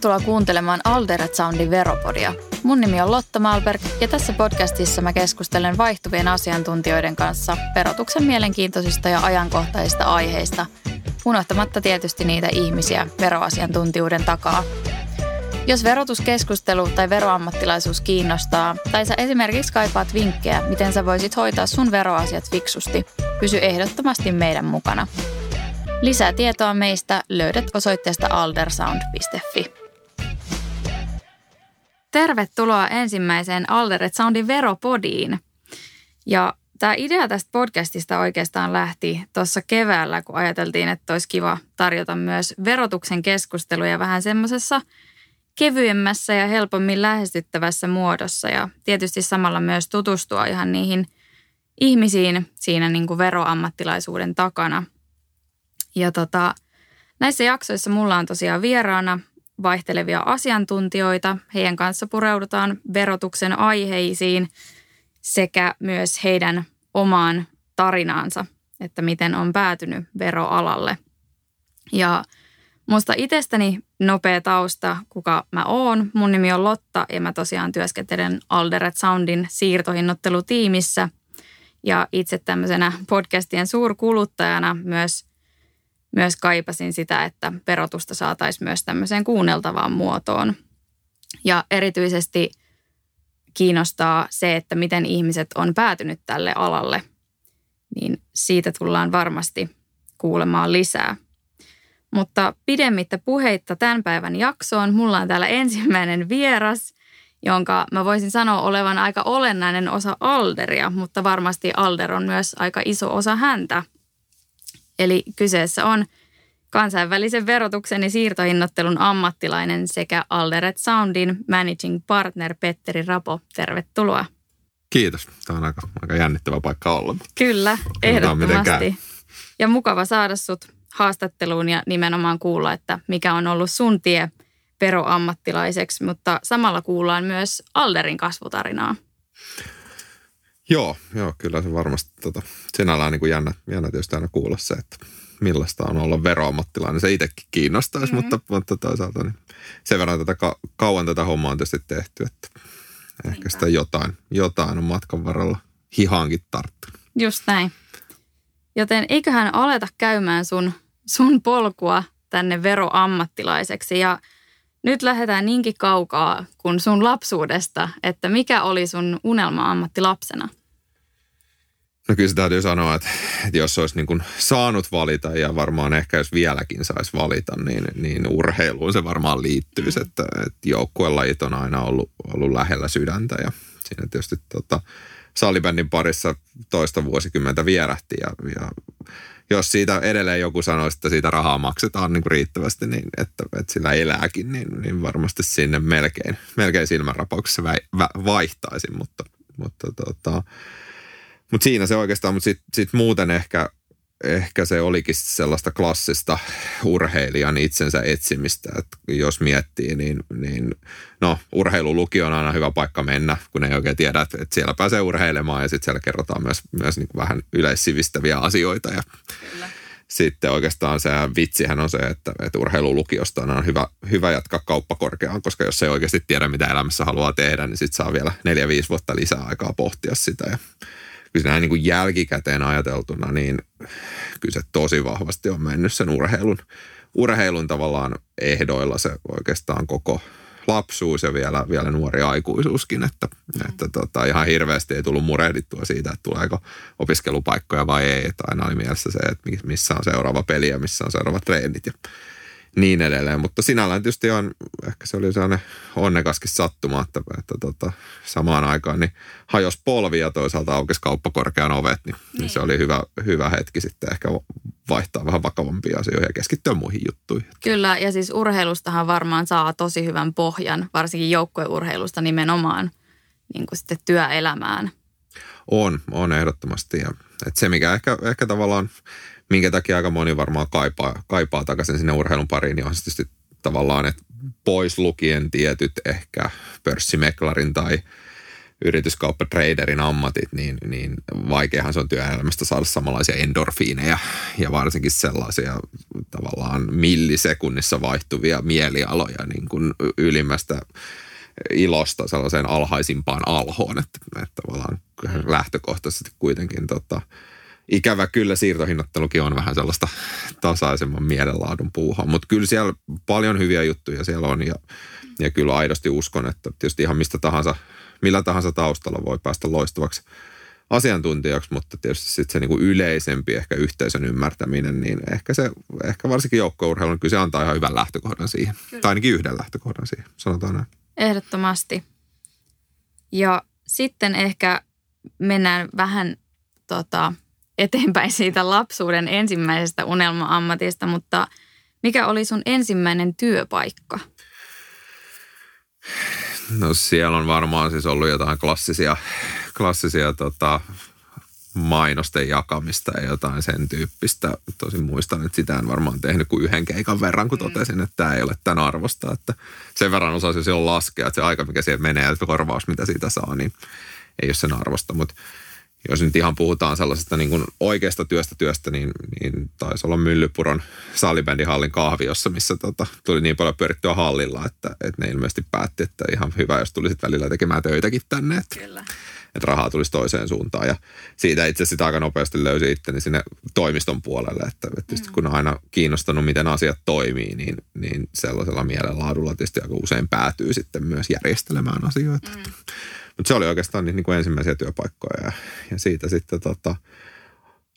Tervetuloa kuuntelemaan Alderet Soundin Veropodia. Mun nimi on Lotta Malberg ja tässä podcastissa mä keskustelen vaihtuvien asiantuntijoiden kanssa verotuksen mielenkiintoisista ja ajankohtaisista aiheista, unohtamatta tietysti niitä ihmisiä veroasiantuntijuuden takaa. Jos verotuskeskustelu tai veroammattilaisuus kiinnostaa, tai sä esimerkiksi kaipaat vinkkejä, miten sä voisit hoitaa sun veroasiat fiksusti, pysy ehdottomasti meidän mukana. Lisää tietoa meistä löydät osoitteesta aldersound.fi. Tervetuloa ensimmäiseen Alderet Soundin veropodiin. Ja tämä idea tästä podcastista oikeastaan lähti tuossa keväällä, kun ajateltiin, että olisi kiva tarjota myös verotuksen keskusteluja vähän semmoisessa kevyemmässä ja helpommin lähestyttävässä muodossa. Ja tietysti samalla myös tutustua ihan niihin ihmisiin siinä niin kuin veroammattilaisuuden takana – ja tota, näissä jaksoissa mulla on tosiaan vieraana vaihtelevia asiantuntijoita. Heidän kanssa pureudutaan verotuksen aiheisiin sekä myös heidän omaan tarinaansa, että miten on päätynyt veroalalle. Ja musta itsestäni nopea tausta, kuka mä oon. Mun nimi on Lotta ja mä tosiaan työskentelen Alderet Soundin siirtohinnoittelutiimissä. Ja itse tämmöisenä podcastien suurkuluttajana myös myös kaipasin sitä, että verotusta saataisiin myös tämmöiseen kuunneltavaan muotoon. Ja erityisesti kiinnostaa se, että miten ihmiset on päätynyt tälle alalle, niin siitä tullaan varmasti kuulemaan lisää. Mutta pidemmittä puheitta tämän päivän jaksoon. Mulla on täällä ensimmäinen vieras, jonka mä voisin sanoa olevan aika olennainen osa Alderia, mutta varmasti Alder on myös aika iso osa häntä – Eli kyseessä on kansainvälisen verotuksen ja siirtohinnottelun ammattilainen sekä Alderet Soundin managing partner Petteri Rapo. Tervetuloa. Kiitos. Tämä on aika, aika jännittävä paikka olla. Kyllä, ehdottomasti. Ja mukava saada sut haastatteluun ja nimenomaan kuulla, että mikä on ollut sun tie veroammattilaiseksi, mutta samalla kuullaan myös Alderin kasvutarinaa. Joo, joo, kyllä se varmasti tota, sinällään niin kuin jännä, jännä tietysti aina kuulla se, että millaista on olla veroammattilainen. Se itsekin kiinnostaisi, mm-hmm. mutta, mutta toisaalta niin sen verran tätä kauan tätä hommaa on tietysti tehty, että ehkä Niinpä. sitä jotain, jotain on matkan varrella hihaankin tarttunut. Just näin. Joten eiköhän aleta käymään sun, sun polkua tänne veroammattilaiseksi ja nyt lähdetään niinkin kaukaa kuin sun lapsuudesta, että mikä oli sun unelma-ammatti lapsena? No kyllä se täytyy sanoa, että, että jos olisi niin kuin saanut valita ja varmaan ehkä jos vieläkin saisi valita, niin, niin urheiluun se varmaan liittyisi, mm. että, että joukkuelajit on aina ollut, ollut lähellä sydäntä ja siinä tietysti tota, salibändin parissa toista vuosikymmentä vierähti ja, ja jos siitä edelleen joku sanoisi, että siitä rahaa maksetaan niin kuin riittävästi, niin että, että sillä elääkin, niin, niin varmasti sinne melkein, melkein silmänrapauksessa vaihtaisin, mutta, mutta tota, mutta siinä se oikeastaan, mutta sitten sit muuten ehkä, ehkä se olikin sellaista klassista urheilijan itsensä etsimistä. Että jos miettii, niin, niin no urheilulukio on aina hyvä paikka mennä, kun ei oikein tiedä, että, että siellä pääsee urheilemaan ja sitten siellä kerrotaan myös, myös niin kuin vähän yleissivistäviä asioita. Ja Kyllä. Sitten oikeastaan se vitsihän on se, että, että urheilulukiosta on hyvä, hyvä jatkaa kauppakorkeaan, koska jos ei oikeasti tiedä, mitä elämässä haluaa tehdä, niin sitten saa vielä neljä, viisi vuotta lisää aikaa pohtia sitä. Ja kyllä näin niin kuin jälkikäteen ajateltuna, niin kyllä se tosi vahvasti on mennyt sen urheilun, urheilun tavallaan ehdoilla se oikeastaan koko lapsuus ja vielä, vielä nuori aikuisuuskin, että, mm. että tota, ihan hirveästi ei tullut murehdittua siitä, että tuleeko opiskelupaikkoja vai ei, että aina oli mielessä se, että missä on seuraava peli ja missä on seuraavat treenit ja niin edelleen. Mutta sinällään tietysti on, ehkä se oli sellainen onnekaskin sattuma, että, että tota, samaan aikaan niin hajos polvi ja toisaalta aukesi kauppakorkean ovet, niin, niin. niin se oli hyvä, hyvä hetki sitten ehkä vaihtaa vähän vakavampia asioita ja keskittyä muihin juttuihin. Kyllä, ja siis urheilustahan varmaan saa tosi hyvän pohjan, varsinkin joukkueurheilusta nimenomaan niin kuin sitten työelämään. On, on ehdottomasti. Ja, että se, mikä ehkä, ehkä tavallaan minkä takia aika moni varmaan kaipaa, kaipaa takaisin sinne urheilun pariin, niin on se tietysti tavallaan, että pois lukien tietyt ehkä pörssimeklarin tai yrityskauppa traderin ammatit, niin, niin vaikeahan se on työelämästä saada samanlaisia endorfiineja ja varsinkin sellaisia tavallaan millisekunnissa vaihtuvia mielialoja niin kuin ylimmästä ilosta sellaiseen alhaisimpaan alhoon, että, että tavallaan lähtökohtaisesti kuitenkin tota, ikävä kyllä siirtohinnattelukin on vähän sellaista tasaisemman mielenlaadun puuhaa, mutta kyllä siellä paljon hyviä juttuja siellä on ja, ja kyllä aidosti uskon, että tietysti ihan mistä tahansa, millä tahansa taustalla voi päästä loistavaksi asiantuntijaksi, mutta tietysti sitten se niin kuin yleisempi ehkä yhteisön ymmärtäminen, niin ehkä se, ehkä varsinkin joukkourheilun, kyllä se antaa ihan hyvän lähtökohdan siihen. Kyllä. Tai ainakin yhden lähtökohdan siihen, sanotaan näin. Ehdottomasti. Ja sitten ehkä mennään vähän tota, eteenpäin siitä lapsuuden ensimmäisestä unelma-ammatista, mutta mikä oli sun ensimmäinen työpaikka? No siellä on varmaan siis ollut jotain klassisia, klassisia tota, mainosten jakamista ja jotain sen tyyppistä. Tosin muistan, että sitä en varmaan tehnyt kuin yhden keikan verran, kun mm. totesin, että tämä ei ole tämän arvosta. Että sen verran osasi silloin laskea, että se aika, mikä siihen menee ja korvaus, mitä siitä saa, niin ei ole sen arvosta. Mutta jos nyt ihan puhutaan sellaisesta niin kuin oikeasta työstä työstä, niin, niin taisi olla Myllypuron hallin kahviossa, missä tota, tuli niin paljon pyörittyä hallilla, että, että ne ilmeisesti päätti, että ihan hyvä, jos tulisit välillä tekemään töitäkin tänne. Että, Kyllä. Että rahaa tulisi toiseen suuntaan. Ja siitä itse asiassa aika nopeasti löysi itteni sinne toimiston puolelle, että, että mm. kun on aina kiinnostanut, miten asiat toimii, niin, niin sellaisella mielenlaadulla tietysti aika usein päätyy sitten myös järjestelemään asioita. Mm. Mutta se oli oikeastaan niin, niin kuin ensimmäisiä työpaikkoja ja, ja siitä sitten tota,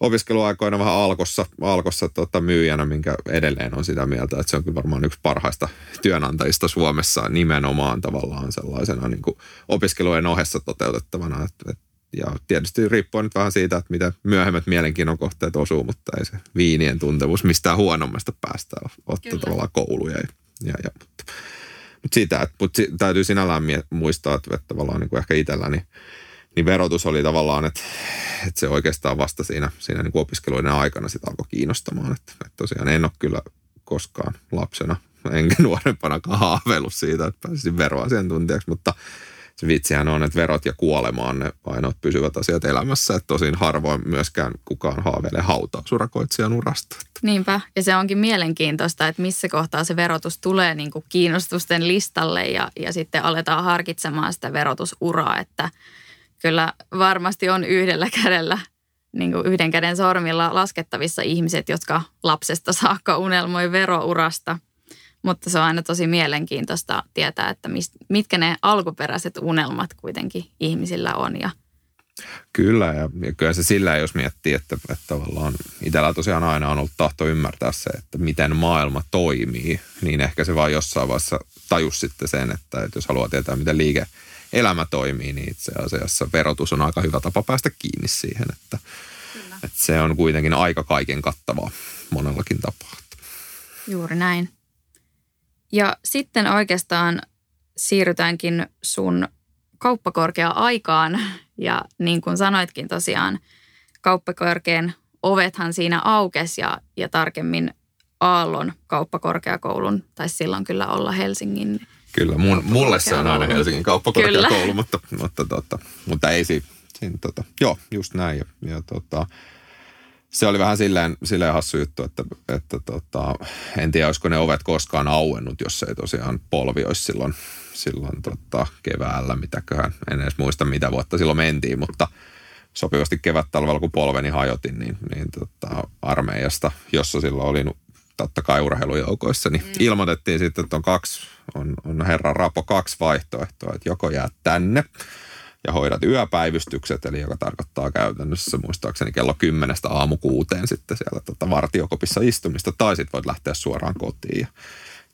opiskeluaikoina vähän alkossa, alkossa tota, myyjänä, minkä edelleen on sitä mieltä, että se on kyllä varmaan yksi parhaista työnantajista Suomessa nimenomaan tavallaan sellaisena niin kuin opiskelujen ohessa toteutettavana. Et, et, ja tietysti riippuu nyt vähän siitä, että mitä myöhemmät mielenkiinnon kohteet osuu, mutta ei se viinien tuntemus mistään huonommasta päästä ottaa tavallaan kouluja. Ja, ja, ja, mutta mutta sitä, että, mutta täytyy sinällään mie- muistaa, että, että tavallaan niin kuin ehkä itselläni niin verotus oli tavallaan, että, että se oikeastaan vasta siinä, siinä niin opiskeluiden aikana sitä alkoi kiinnostamaan. Että, että tosiaan en ole kyllä koskaan lapsena enkä nuorempanakaan haaveillut siitä, että pääsisin veroasiantuntijaksi, mutta se vitsihän on, että verot ja kuolema on ne ainoat pysyvät asiat elämässä. Että tosin harvoin myöskään kukaan haaveilee hautausurakoitsijan urasta. Niinpä, ja se onkin mielenkiintoista, että missä kohtaa se verotus tulee niin kuin kiinnostusten listalle ja, ja sitten aletaan harkitsemaan sitä verotusuraa, että kyllä varmasti on yhdellä kädellä niin kuin yhden käden sormilla laskettavissa ihmiset, jotka lapsesta saakka unelmoi verourasta – mutta se on aina tosi mielenkiintoista tietää, että mitkä ne alkuperäiset unelmat kuitenkin ihmisillä on. Ja Kyllä, ja, ja kyllä se sillä, jos miettii, että, että tavallaan itsellä tosiaan aina on ollut tahto ymmärtää se, että miten maailma toimii, niin ehkä se vaan jossain vaiheessa tajus sitten sen, että, että jos haluaa tietää, miten liike elämä toimii, niin itse asiassa verotus on aika hyvä tapa päästä kiinni siihen, että, että se on kuitenkin aika kaiken kattavaa monellakin tapaa. Juuri näin. Ja sitten oikeastaan siirrytäänkin sun kauppakorkea-aikaan. Ja niin kuin sanoitkin tosiaan, kauppakorkean ovethan siinä aukes ja, ja tarkemmin Aallon kauppakorkeakoulun, tai silloin kyllä olla Helsingin Kyllä, mun, mulle se on aina Helsingin kauppakorkeakoulu, mutta, mutta, tota, mutta ei siinä, siinä tota, joo, just näin. Ja, ja tota, se oli vähän silleen, silleen hassu juttu, että, että tota, en tiedä, olisiko ne ovet koskaan auennut, jos ei tosiaan polvi olisi silloin, silloin tota, keväällä, mitäköhän, en edes muista mitä vuotta silloin mentiin, mutta sopivasti kevät-talvella, kun polveni hajotin, niin, niin tota, armeijasta, jossa silloin oli totta kai urheilujoukoissa, niin mm. ilmoitettiin sitten, että on kaksi, on, on herra Rapo kaksi vaihtoehtoa, että joko jää tänne ja hoidat yöpäivystykset, eli joka tarkoittaa käytännössä muistaakseni kello kymmenestä aamu kuuteen sitten siellä tota vartiokopissa istumista, tai sitten voit lähteä suoraan kotiin. Ja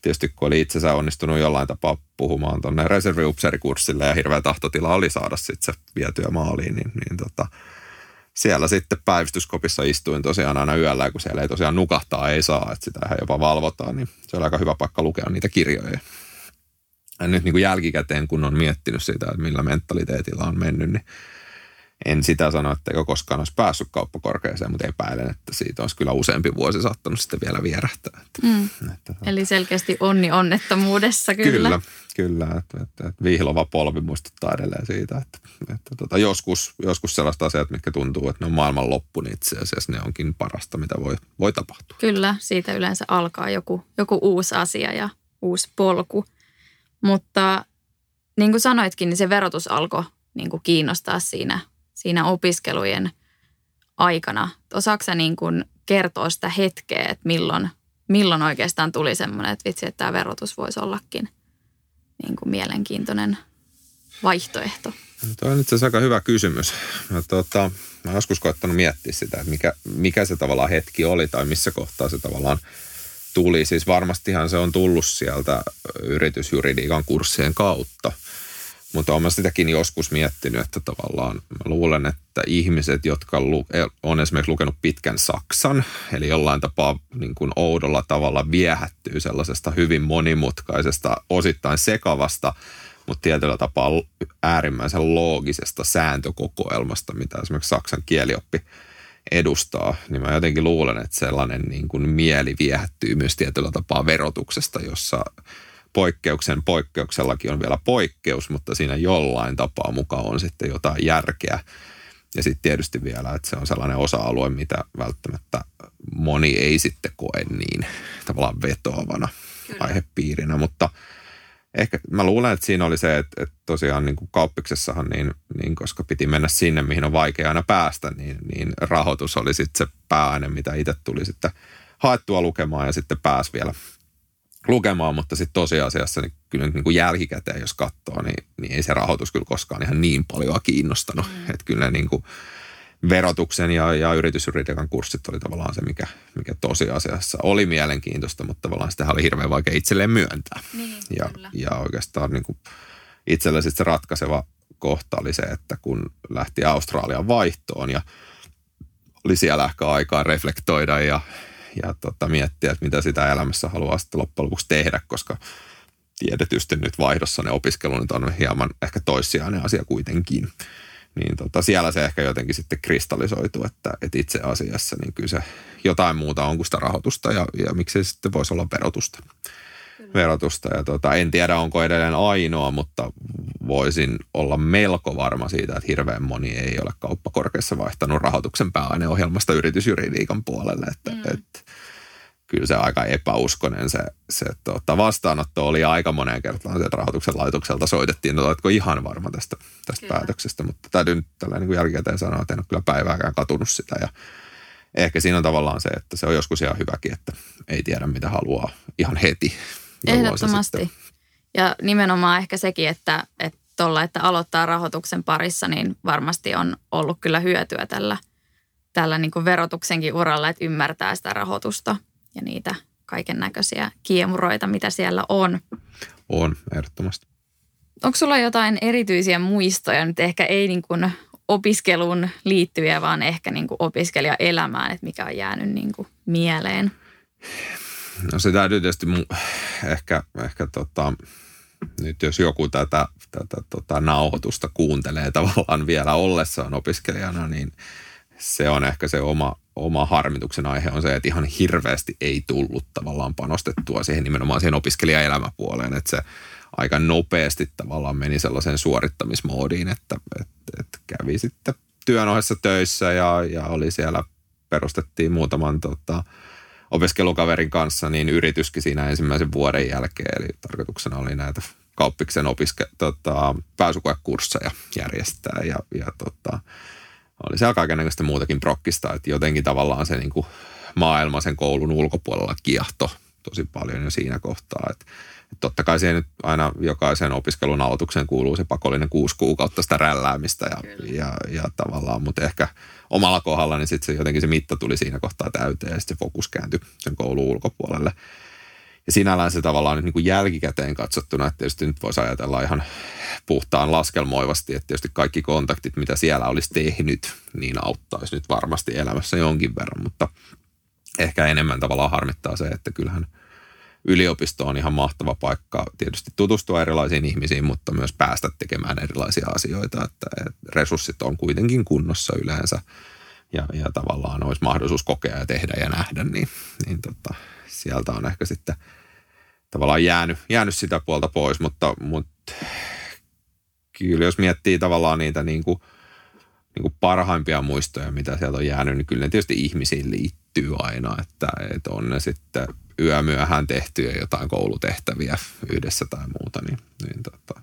tietysti kun oli itsensä onnistunut jollain tapaa puhumaan tuonne reserviupseerikurssille ja hirveä tahtotila oli saada sitten se vietyä maaliin, niin, niin tota, siellä sitten päivystyskopissa istuin tosiaan aina yöllä, kun siellä ei tosiaan nukahtaa ei saa, että sitä jopa valvotaan, niin se oli aika hyvä paikka lukea niitä kirjoja. Nyt niin kuin jälkikäteen, kun on miettinyt sitä, että millä mentaliteetilla on mennyt, niin en sitä sano, että koskaan olisi päässyt kauppakorkeeseen, mutta epäilen, että siitä olisi kyllä useampi vuosi saattanut sitten vielä vierähtää. Että, mm. että, Eli selkeästi onni onnettomuudessa kyllä. Kyllä, kyllä että, että, että vihlova polvi muistuttaa edelleen siitä, että, että tota, joskus, joskus sellaiset asiat, mitkä tuntuu, että ne on maailman loppu, niin itse asiassa ne onkin parasta, mitä voi, voi tapahtua. Kyllä, siitä yleensä alkaa joku, joku uusi asia ja uusi polku. Mutta niin kuin sanoitkin, niin se verotus alkoi niin kuin kiinnostaa siinä siinä opiskelujen aikana. Osaatko niin kuin kertoa sitä hetkeä, että milloin, milloin oikeastaan tuli semmoinen, että vitsi, että tämä verotus voisi ollakin niin kuin mielenkiintoinen vaihtoehto? Tuo on itse asiassa aika hyvä kysymys. Mä, tota, mä joskus koettanut miettiä sitä, että mikä, mikä se tavallaan hetki oli tai missä kohtaa se tavallaan tuli. Siis varmastihan se on tullut sieltä yritysjuridiikan kurssien kautta – mutta olen sitäkin joskus miettinyt, että tavallaan mä luulen, että ihmiset, jotka on esimerkiksi lukenut pitkän Saksan, eli jollain tapaa niin kuin oudolla tavalla viehättyy sellaisesta hyvin monimutkaisesta, osittain sekavasta, mutta tietyllä tapaa äärimmäisen loogisesta sääntökokoelmasta, mitä esimerkiksi Saksan kielioppi edustaa, niin mä jotenkin luulen, että sellainen niin kuin mieli viehättyy myös tietyllä tapaa verotuksesta, jossa poikkeuksen poikkeuksellakin on vielä poikkeus, mutta siinä jollain tapaa mukaan on sitten jotain järkeä. Ja sitten tietysti vielä, että se on sellainen osa-alue, mitä välttämättä moni ei sitten koe niin tavallaan vetoavana Kyllä. aihepiirinä, mutta ehkä mä luulen, että siinä oli se, että, että tosiaan niin kuin kauppiksessahan, niin, niin koska piti mennä sinne, mihin on vaikea aina päästä, niin, niin rahoitus oli sitten se pääaine, mitä itse tuli sitten haettua lukemaan ja sitten pääsi vielä lukemaan, mutta sitten tosiasiassa niin kyllä niin kuin jälkikäteen, jos katsoo, niin, niin ei se rahoitus kyllä koskaan ihan niin paljon kiinnostanut. Mm. Että kyllä niin kuin verotuksen ja, ja yritysjuridiikan kurssit oli tavallaan se, mikä, mikä tosiasiassa oli mielenkiintoista, mutta tavallaan sitä oli hirveän vaikea itselleen myöntää. Niin, ja, ja oikeastaan niin kuin itselle sitten se ratkaiseva kohta oli se, että kun lähti Australian vaihtoon ja oli siellä ehkä aikaa reflektoida ja ja tota, miettiä, että mitä sitä elämässä haluaa sitten loppujen lopuksi tehdä, koska tiedetysti nyt vaihdossa ne opiskelu nyt on hieman ehkä toissijainen asia kuitenkin. Niin tota, siellä se ehkä jotenkin sitten kristallisoitu, että, että itse asiassa niin kyllä se jotain muuta on kuin sitä rahoitusta ja, ja miksei sitten voisi olla verotusta. Verotusta. Ja tota, en tiedä, onko edelleen ainoa, mutta voisin olla melko varma siitä, että hirveän moni ei ole kauppakorkeassa vaihtanut rahoituksen pääaineohjelmasta yritysjuridiikan puolelle. Että, mm. et, kyllä se aika epäuskonen se, se tota, vastaanotto oli aika moneen kertaan sieltä rahoituksen laitokselta soitettiin, että oletko ihan varma tästä, tästä päätöksestä, mutta täytyy nyt tällä niin jälkikäteen sanoa, että en ole kyllä päivääkään katunut sitä ja ehkä siinä on tavallaan se, että se on joskus ihan hyväkin, että ei tiedä mitä haluaa ihan heti. Ehdottomasti. Ja nimenomaan ehkä sekin, että, että tolla, että aloittaa rahoituksen parissa, niin varmasti on ollut kyllä hyötyä tällä, tällä niin kuin verotuksenkin uralla, että ymmärtää sitä rahoitusta ja niitä kaiken näköisiä kiemuroita, mitä siellä on. On, ehdottomasti. Onko sulla jotain erityisiä muistoja, nyt ehkä ei niin kuin opiskeluun liittyviä, vaan ehkä niin kuin opiskelijaelämään, että mikä on jäänyt niin kuin mieleen? No se täytyy tietysti mun, ehkä, ehkä tota, nyt jos joku tätä, tätä tota, nauhoitusta kuuntelee tavallaan vielä ollessaan opiskelijana, niin se on ehkä se oma, oma harmituksen aihe on se, että ihan hirveästi ei tullut tavallaan panostettua siihen nimenomaan siihen opiskelijaelämäpuoleen, että se aika nopeasti tavallaan meni sellaiseen suorittamismoodiin, että, että, että kävi sitten työn ohessa töissä ja, ja oli siellä, perustettiin muutaman tota, opiskelukaverin kanssa niin yrityskin siinä ensimmäisen vuoden jälkeen. Eli tarkoituksena oli näitä kauppiksen opiske, tota, pääsykoekursseja järjestää. Ja, ja tota, oli siellä kaikenlaista muutakin prokkista, että jotenkin tavallaan se niin kuin maailma sen koulun ulkopuolella kiehto tosi paljon jo siinä kohtaa, että totta kai siihen nyt aina jokaisen opiskelun aloitukseen kuuluu se pakollinen kuusi kuukautta sitä rälläämistä ja, ja, ja tavallaan, mutta ehkä omalla kohdalla niin sitten se jotenkin se mitta tuli siinä kohtaa täyteen ja sitten se fokus kääntyi sen koulun ulkopuolelle. Ja sinällään se tavallaan niin kuin jälkikäteen katsottuna, että tietysti nyt voisi ajatella ihan puhtaan laskelmoivasti, että tietysti kaikki kontaktit, mitä siellä olisi tehnyt, niin auttaisi nyt varmasti elämässä jonkin verran, mutta ehkä enemmän tavallaan harmittaa se, että kyllähän – yliopisto on ihan mahtava paikka tietysti tutustua erilaisiin ihmisiin, mutta myös päästä tekemään erilaisia asioita, että, resurssit on kuitenkin kunnossa yleensä ja, ja tavallaan olisi mahdollisuus kokea ja tehdä ja nähdä, niin, niin tota, sieltä on ehkä sitten tavallaan jäänyt, jäänyt sitä puolta pois, mutta, mutta kyllä jos miettii tavallaan niitä niin kuin, niin kuin parhaimpia muistoja, mitä sieltä on jäänyt, niin kyllä ne tietysti ihmisiin liittyy aina, että, että on ne sitten yömyöhään tehtyjä jotain koulutehtäviä yhdessä tai muuta, niin, niin tota,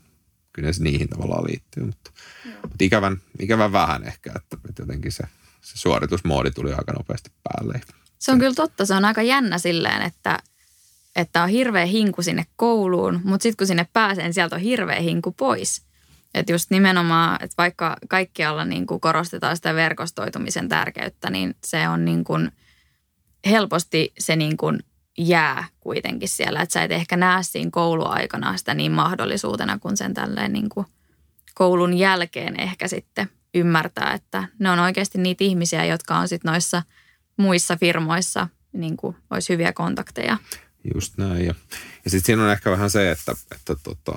kyllä se niihin tavallaan liittyy, mutta, mutta ikävän, ikävän vähän ehkä, että, että jotenkin se, se suoritusmoodi tuli aika nopeasti päälle. Se on kyllä totta, se on aika jännä silleen, että, että on hirveä hinku sinne kouluun, mutta sitten kun sinne pääsee, niin sieltä on hirveä hinku pois. Että just nimenomaan, että vaikka kaikkialla niin kuin korostetaan sitä verkostoitumisen tärkeyttä, niin se on niin kuin helposti se niin kuin jää kuitenkin siellä. Että sä et ehkä näe siinä kouluaikana sitä niin mahdollisuutena kuin sen tälleen niin kuin koulun jälkeen ehkä sitten ymmärtää, että ne on oikeasti niitä ihmisiä, jotka on sitten noissa muissa firmoissa, niin kuin olisi hyviä kontakteja. Just näin. Ja, ja sitten siinä on ehkä vähän se, että, että tota,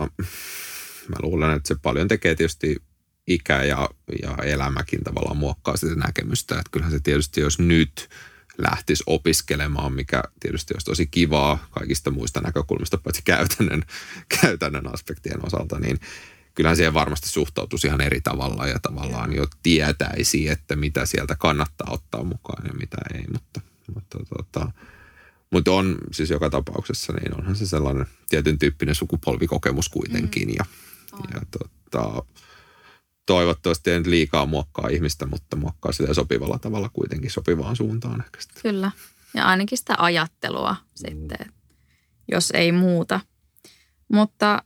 mä luulen, että se paljon tekee tietysti ikä ja, ja elämäkin tavallaan muokkaa sitä näkemystä. Että kyllähän se tietysti, jos nyt lähtisi opiskelemaan, mikä tietysti olisi tosi kivaa kaikista muista näkökulmista, paitsi käytännön, käytännön aspektien osalta, niin kyllähän siihen varmasti suhtautuisi ihan eri tavalla ja tavallaan jo tietäisi, että mitä sieltä kannattaa ottaa mukaan ja mitä ei, mutta, mutta tota, mutta on siis joka tapauksessa, niin onhan se sellainen tietyn tyyppinen sukupolvikokemus kuitenkin. Mm. Ja, ja tota, toivottavasti ei nyt liikaa muokkaa ihmistä, mutta muokkaa sitä sopivalla tavalla kuitenkin sopivaan suuntaan ehkä sitten. Kyllä. Ja ainakin sitä ajattelua mm. sitten, jos ei muuta. Mutta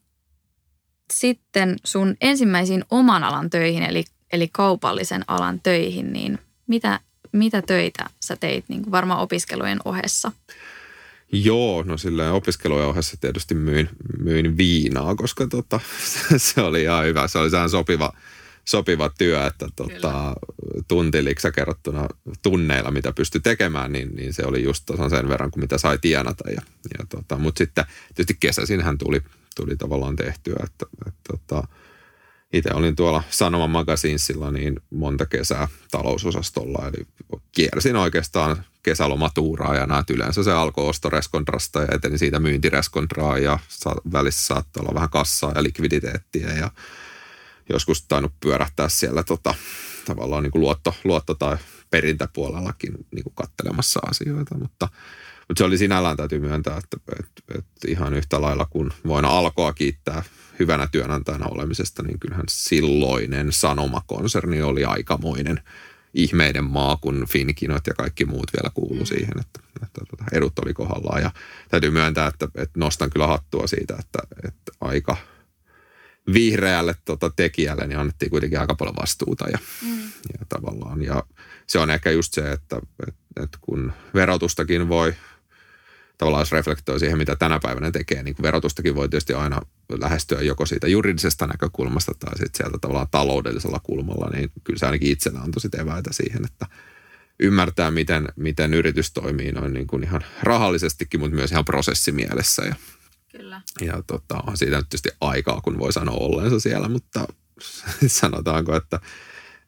sitten sun ensimmäisiin oman alan töihin, eli, eli kaupallisen alan töihin, niin mitä, mitä töitä sä teit niin kuin varmaan opiskelujen ohessa? Joo, no silleen opiskelujen ohessa tietysti myin, myin viinaa, koska tota, se oli ihan hyvä. Se oli sehän sopiva, sopiva työ, että tota, tuntiliksa kerrottuna tunneilla, mitä pystyi tekemään, niin, niin se oli just tasan sen verran kuin mitä sai tienata. Ja, ja tota, Mutta sitten tietysti kesäsinhän tuli, tuli tavallaan tehtyä, että, että tota, itse olin tuolla Sanoman Magasinsilla niin monta kesää talousosastolla, eli kiersin oikeastaan kesälomatuuraajana, että yleensä se alkoi ostoreskontrasta ja eteni siitä myyntireskontraa ja välissä saattoi olla vähän kassaa ja likviditeettiä ja joskus tainnut pyörähtää siellä tota, tavallaan niin kuin luotto, luotto- tai perintäpuolellakin niin kuin kattelemassa asioita, mutta, mutta se oli sinällään täytyy myöntää, että, että, että ihan yhtä lailla kun voin alkoa kiittää hyvänä työnantajana olemisesta, niin kyllähän silloinen Sanomakonserni oli aikamoinen ihmeiden maa, kun Finkinot ja kaikki muut vielä kuulu mm. siihen, että, että, että edut oli kohdallaan. Ja täytyy myöntää, että, että nostan kyllä hattua siitä, että, että aika vihreälle tota, tekijälle niin annettiin kuitenkin aika paljon vastuuta ja, mm. ja tavallaan. Ja se on ehkä just se, että, että, että kun verotustakin voi tavallaan jos reflektoi siihen, mitä tänä päivänä tekee, niin verotustakin voi tietysti aina lähestyä joko siitä juridisesta näkökulmasta tai sitten sieltä tavallaan taloudellisella kulmalla, niin kyllä se ainakin itsellä antoi sitten eväitä siihen, että ymmärtää, miten, miten yritys toimii noin niin kuin ihan rahallisestikin, mutta myös ihan prosessimielessä. Ja, Kyllä. Ja tota, on siitä nyt tietysti aikaa, kun voi sanoa olleensa siellä, mutta sanotaanko, että,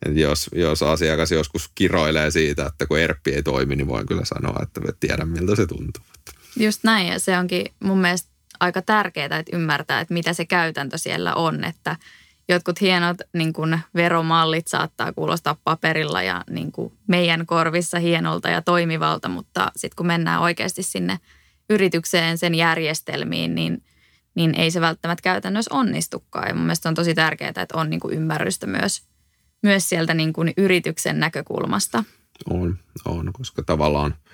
että jos, jos asiakas joskus kiroilee siitä, että kun ERPI ei toimi, niin voin kyllä sanoa, että tiedän miltä se tuntuu. Just näin ja se onkin mun mielestä aika tärkeää, että ymmärtää, että mitä se käytäntö siellä on, että jotkut hienot niin kuin veromallit saattaa kuulostaa paperilla ja niin kuin meidän korvissa hienolta ja toimivalta, mutta sitten kun mennään oikeasti sinne yritykseen, sen järjestelmiin, niin, niin ei se välttämättä käytännössä onnistukaan. Ja mun mielestä on tosi tärkeää, että on niin kuin ymmärrystä myös, myös sieltä niin kuin yrityksen näkökulmasta. On, on, koska tavallaan –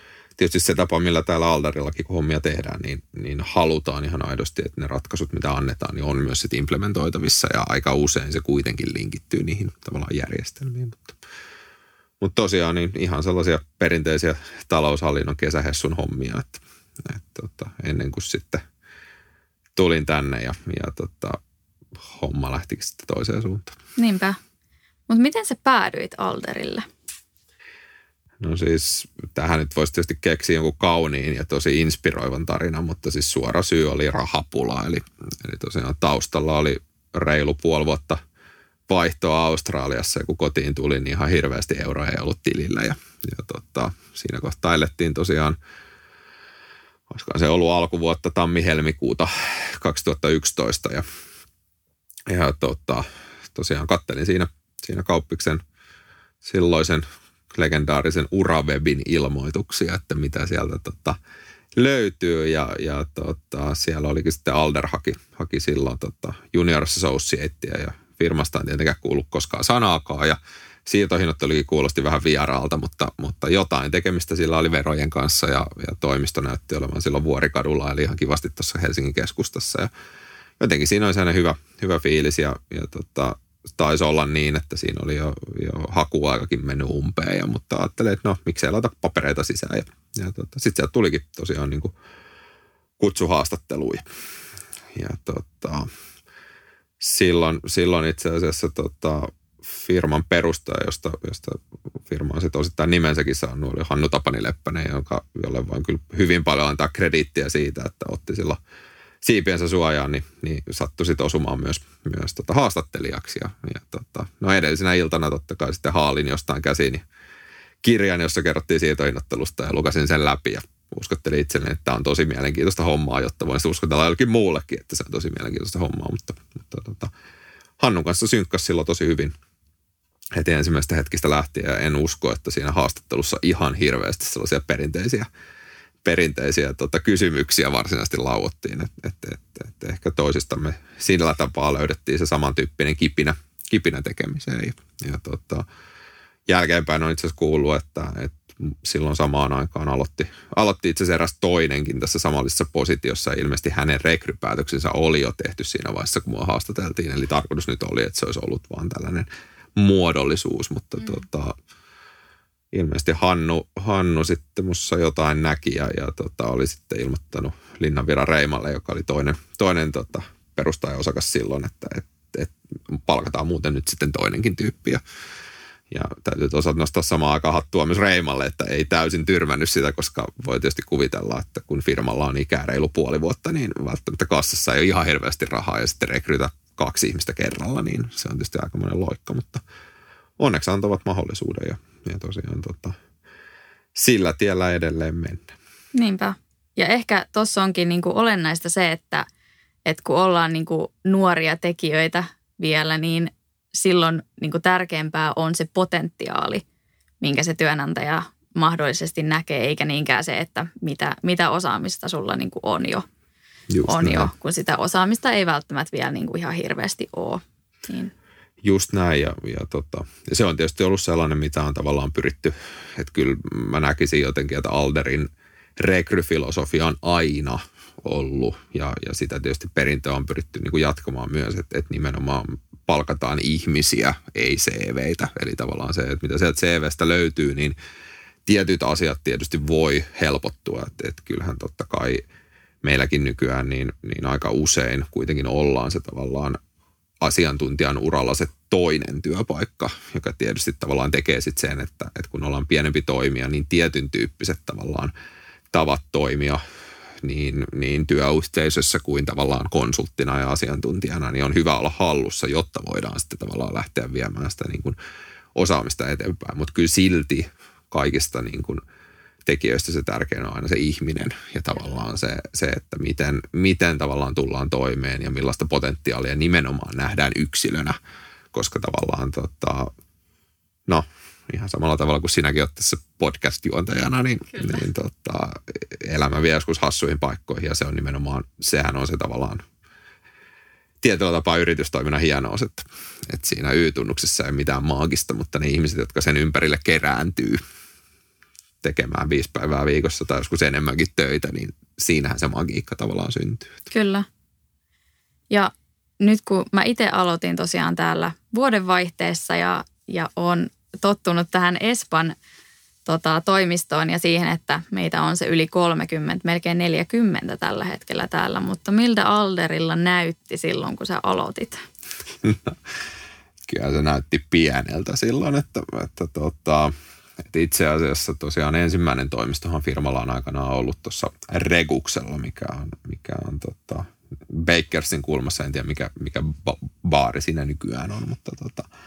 tietysti se tapa, millä täällä Aldarillakin, kun hommia tehdään, niin, niin halutaan ihan aidosti, että ne ratkaisut, mitä annetaan, niin on myös sit implementoitavissa ja aika usein se kuitenkin linkittyy niihin tavallaan järjestelmiin. Mutta, mutta tosiaan niin ihan sellaisia perinteisiä taloushallinnon kesähessun hommia, että, että tota, ennen kuin sitten tulin tänne ja, ja tota, homma lähtikin sitten toiseen suuntaan. Niinpä. Mutta miten sä päädyit Alderille? No siis, tähän nyt voisi tietysti keksiä jonkun kauniin ja tosi inspiroivan tarinan, mutta siis suora syy oli rahapula. Eli, eli tosiaan taustalla oli reilu puoli vuotta vaihtoa Australiassa ja kun kotiin tuli, niin ihan hirveästi euroja ei ollut tilillä. Ja, ja tota, siinä kohtaa elettiin tosiaan, olisiko se ollut alkuvuotta tammi-helmikuuta 2011 ja, ja tota, tosiaan kattelin siinä, siinä kauppiksen silloisen legendaarisen Uravebin ilmoituksia, että mitä sieltä tota, löytyy. Ja, ja tota, siellä olikin sitten Alder haki, haki silloin tota, Junior Associatea ja firmasta en tietenkään kuullut koskaan sanaakaan. Ja siirtohinnoittelukin kuulosti vähän vieraalta, mutta, mutta jotain tekemistä sillä oli verojen kanssa ja, ja toimisto näytti olevan silloin Vuorikadulla, eli ihan kivasti tuossa Helsingin keskustassa. Ja jotenkin siinä oli sellainen hyvä, hyvä fiilis ja, ja tota, taisi olla niin, että siinä oli jo, jo hakuaikakin mennyt umpeen, ja, mutta ajattelin, että no miksei laita papereita sisään. Ja, ja tota, sitten sieltä tulikin tosiaan niin kutsuhaastatteluja. Ja tota, silloin, silloin itse asiassa tota, firman perustaja, josta, josta firma on sitten osittain nimensäkin saanut, oli Hannu Tapani Leppänen, jonka, jolle voin kyllä hyvin paljon antaa krediittiä siitä, että otti silloin siipiensä suojaan, niin, niin sattui sitten osumaan myös, myös tota haastattelijaksi. Ja, ja tota, no edellisenä iltana totta kai sitten haalin jostain käsiin kirjan, jossa kerrottiin siirtohinnottelusta ja lukasin sen läpi ja uskottelin itselleni, että tämä on tosi mielenkiintoista hommaa, jotta voin uskotella jollekin muullekin, että se on tosi mielenkiintoista hommaa, mutta, mutta tota, Hannun kanssa synkkäsi silloin tosi hyvin heti ensimmäistä hetkistä lähtien ja en usko, että siinä haastattelussa ihan hirveästi sellaisia perinteisiä perinteisiä tota, kysymyksiä varsinaisesti lauottiin. Että et, et, et ehkä toisistamme sillä tapaa löydettiin se samantyyppinen kipinä, kipinä tekemiseen. Ja, ja tota, jälkeenpäin on itse asiassa kuullut, että, että silloin samaan aikaan aloitti, aloitti itse asiassa eräs toinenkin tässä samallisessa positiossa. Ilmeisesti hänen rekrypäätöksensä oli jo tehty siinä vaiheessa, kun mua haastateltiin. Eli tarkoitus nyt oli, että se olisi ollut vaan tällainen muodollisuus, mutta mm. tota, ilmeisesti Hannu, Hannu sitten mussa jotain näki ja, ja tota, oli sitten ilmoittanut Linnanviran Reimalle, joka oli toinen, toinen tota, perustajaosakas silloin, että et, et palkataan muuten nyt sitten toinenkin tyyppi. Ja, ja täytyy tosiaan nostaa samaan aikaan hattua myös Reimalle, että ei täysin tyrmännyt sitä, koska voi tietysti kuvitella, että kun firmalla on ikää reilu puoli vuotta, niin välttämättä kassassa ei ole ihan hirveästi rahaa ja sitten rekrytä kaksi ihmistä kerralla, niin se on tietysti aika monen loikka, mutta onneksi antavat mahdollisuuden ja ja tosiaan tota, sillä tiellä edelleen mennä. Niinpä. Ja ehkä tuossa onkin niinku olennaista se, että, että kun ollaan niinku nuoria tekijöitä vielä, niin silloin niinku tärkeämpää on se potentiaali, minkä se työnantaja mahdollisesti näkee, eikä niinkään se, että mitä, mitä osaamista sulla niinku on jo. Just on näin. jo, kun sitä osaamista ei välttämättä vielä niinku ihan hirveästi ole. Niin. Just näin ja, ja, tota, ja se on tietysti ollut sellainen, mitä on tavallaan pyritty, että kyllä mä näkisin jotenkin, että Alderin rekryfilosofia on aina ollut ja, ja sitä tietysti perintöä on pyritty niin kuin jatkamaan myös, että, että nimenomaan palkataan ihmisiä, ei CVitä. Eli tavallaan se, että mitä sieltä CVstä löytyy, niin tietyt asiat tietysti voi helpottua. Että, että kyllähän totta kai meilläkin nykyään niin, niin aika usein kuitenkin ollaan se tavallaan asiantuntijan uralla se toinen työpaikka, joka tietysti tavallaan tekee sitten sen, että, että kun ollaan pienempi toimija, niin tietyn tyyppiset tavallaan tavat toimia niin, niin työyhteisössä kuin tavallaan konsulttina ja asiantuntijana, niin on hyvä olla hallussa, jotta voidaan sitten tavallaan lähteä viemään sitä niin kuin osaamista eteenpäin. Mutta kyllä silti kaikista niin kuin – tekijöistä se tärkein on aina se ihminen ja tavallaan se, se että miten, miten tavallaan tullaan toimeen ja millaista potentiaalia nimenomaan nähdään yksilönä, koska tavallaan tota, no ihan samalla tavalla kuin sinäkin olet tässä podcast-juontajana, niin, niin tota, elämä vie joskus hassuihin paikkoihin ja se on nimenomaan, sehän on se tavallaan tietyllä tapaa yritystoiminnan hienous, että, että siinä Y-tunnuksessa ei ole mitään maagista, mutta ne ihmiset, jotka sen ympärille kerääntyy, tekemään viisi päivää viikossa tai joskus enemmänkin töitä, niin siinähän se magiikka tavallaan syntyy. Kyllä. Ja nyt kun mä itse aloitin tosiaan täällä vuodenvaihteessa ja, ja on tottunut tähän Espan tota, toimistoon ja siihen, että meitä on se yli 30, melkein 40 tällä hetkellä täällä. Mutta miltä Alderilla näytti silloin, kun sä aloitit? kyllä se näytti pieneltä silloin, että, että tota, Et itse asiassa tosiaan ensimmäinen toimistohan firmalla on aikanaan ollut tuossa Reguksella, mikä on, mikä on tota, Bakersin kulmassa, en tiedä mikä, mikä baari siinä nykyään on, mutta tota,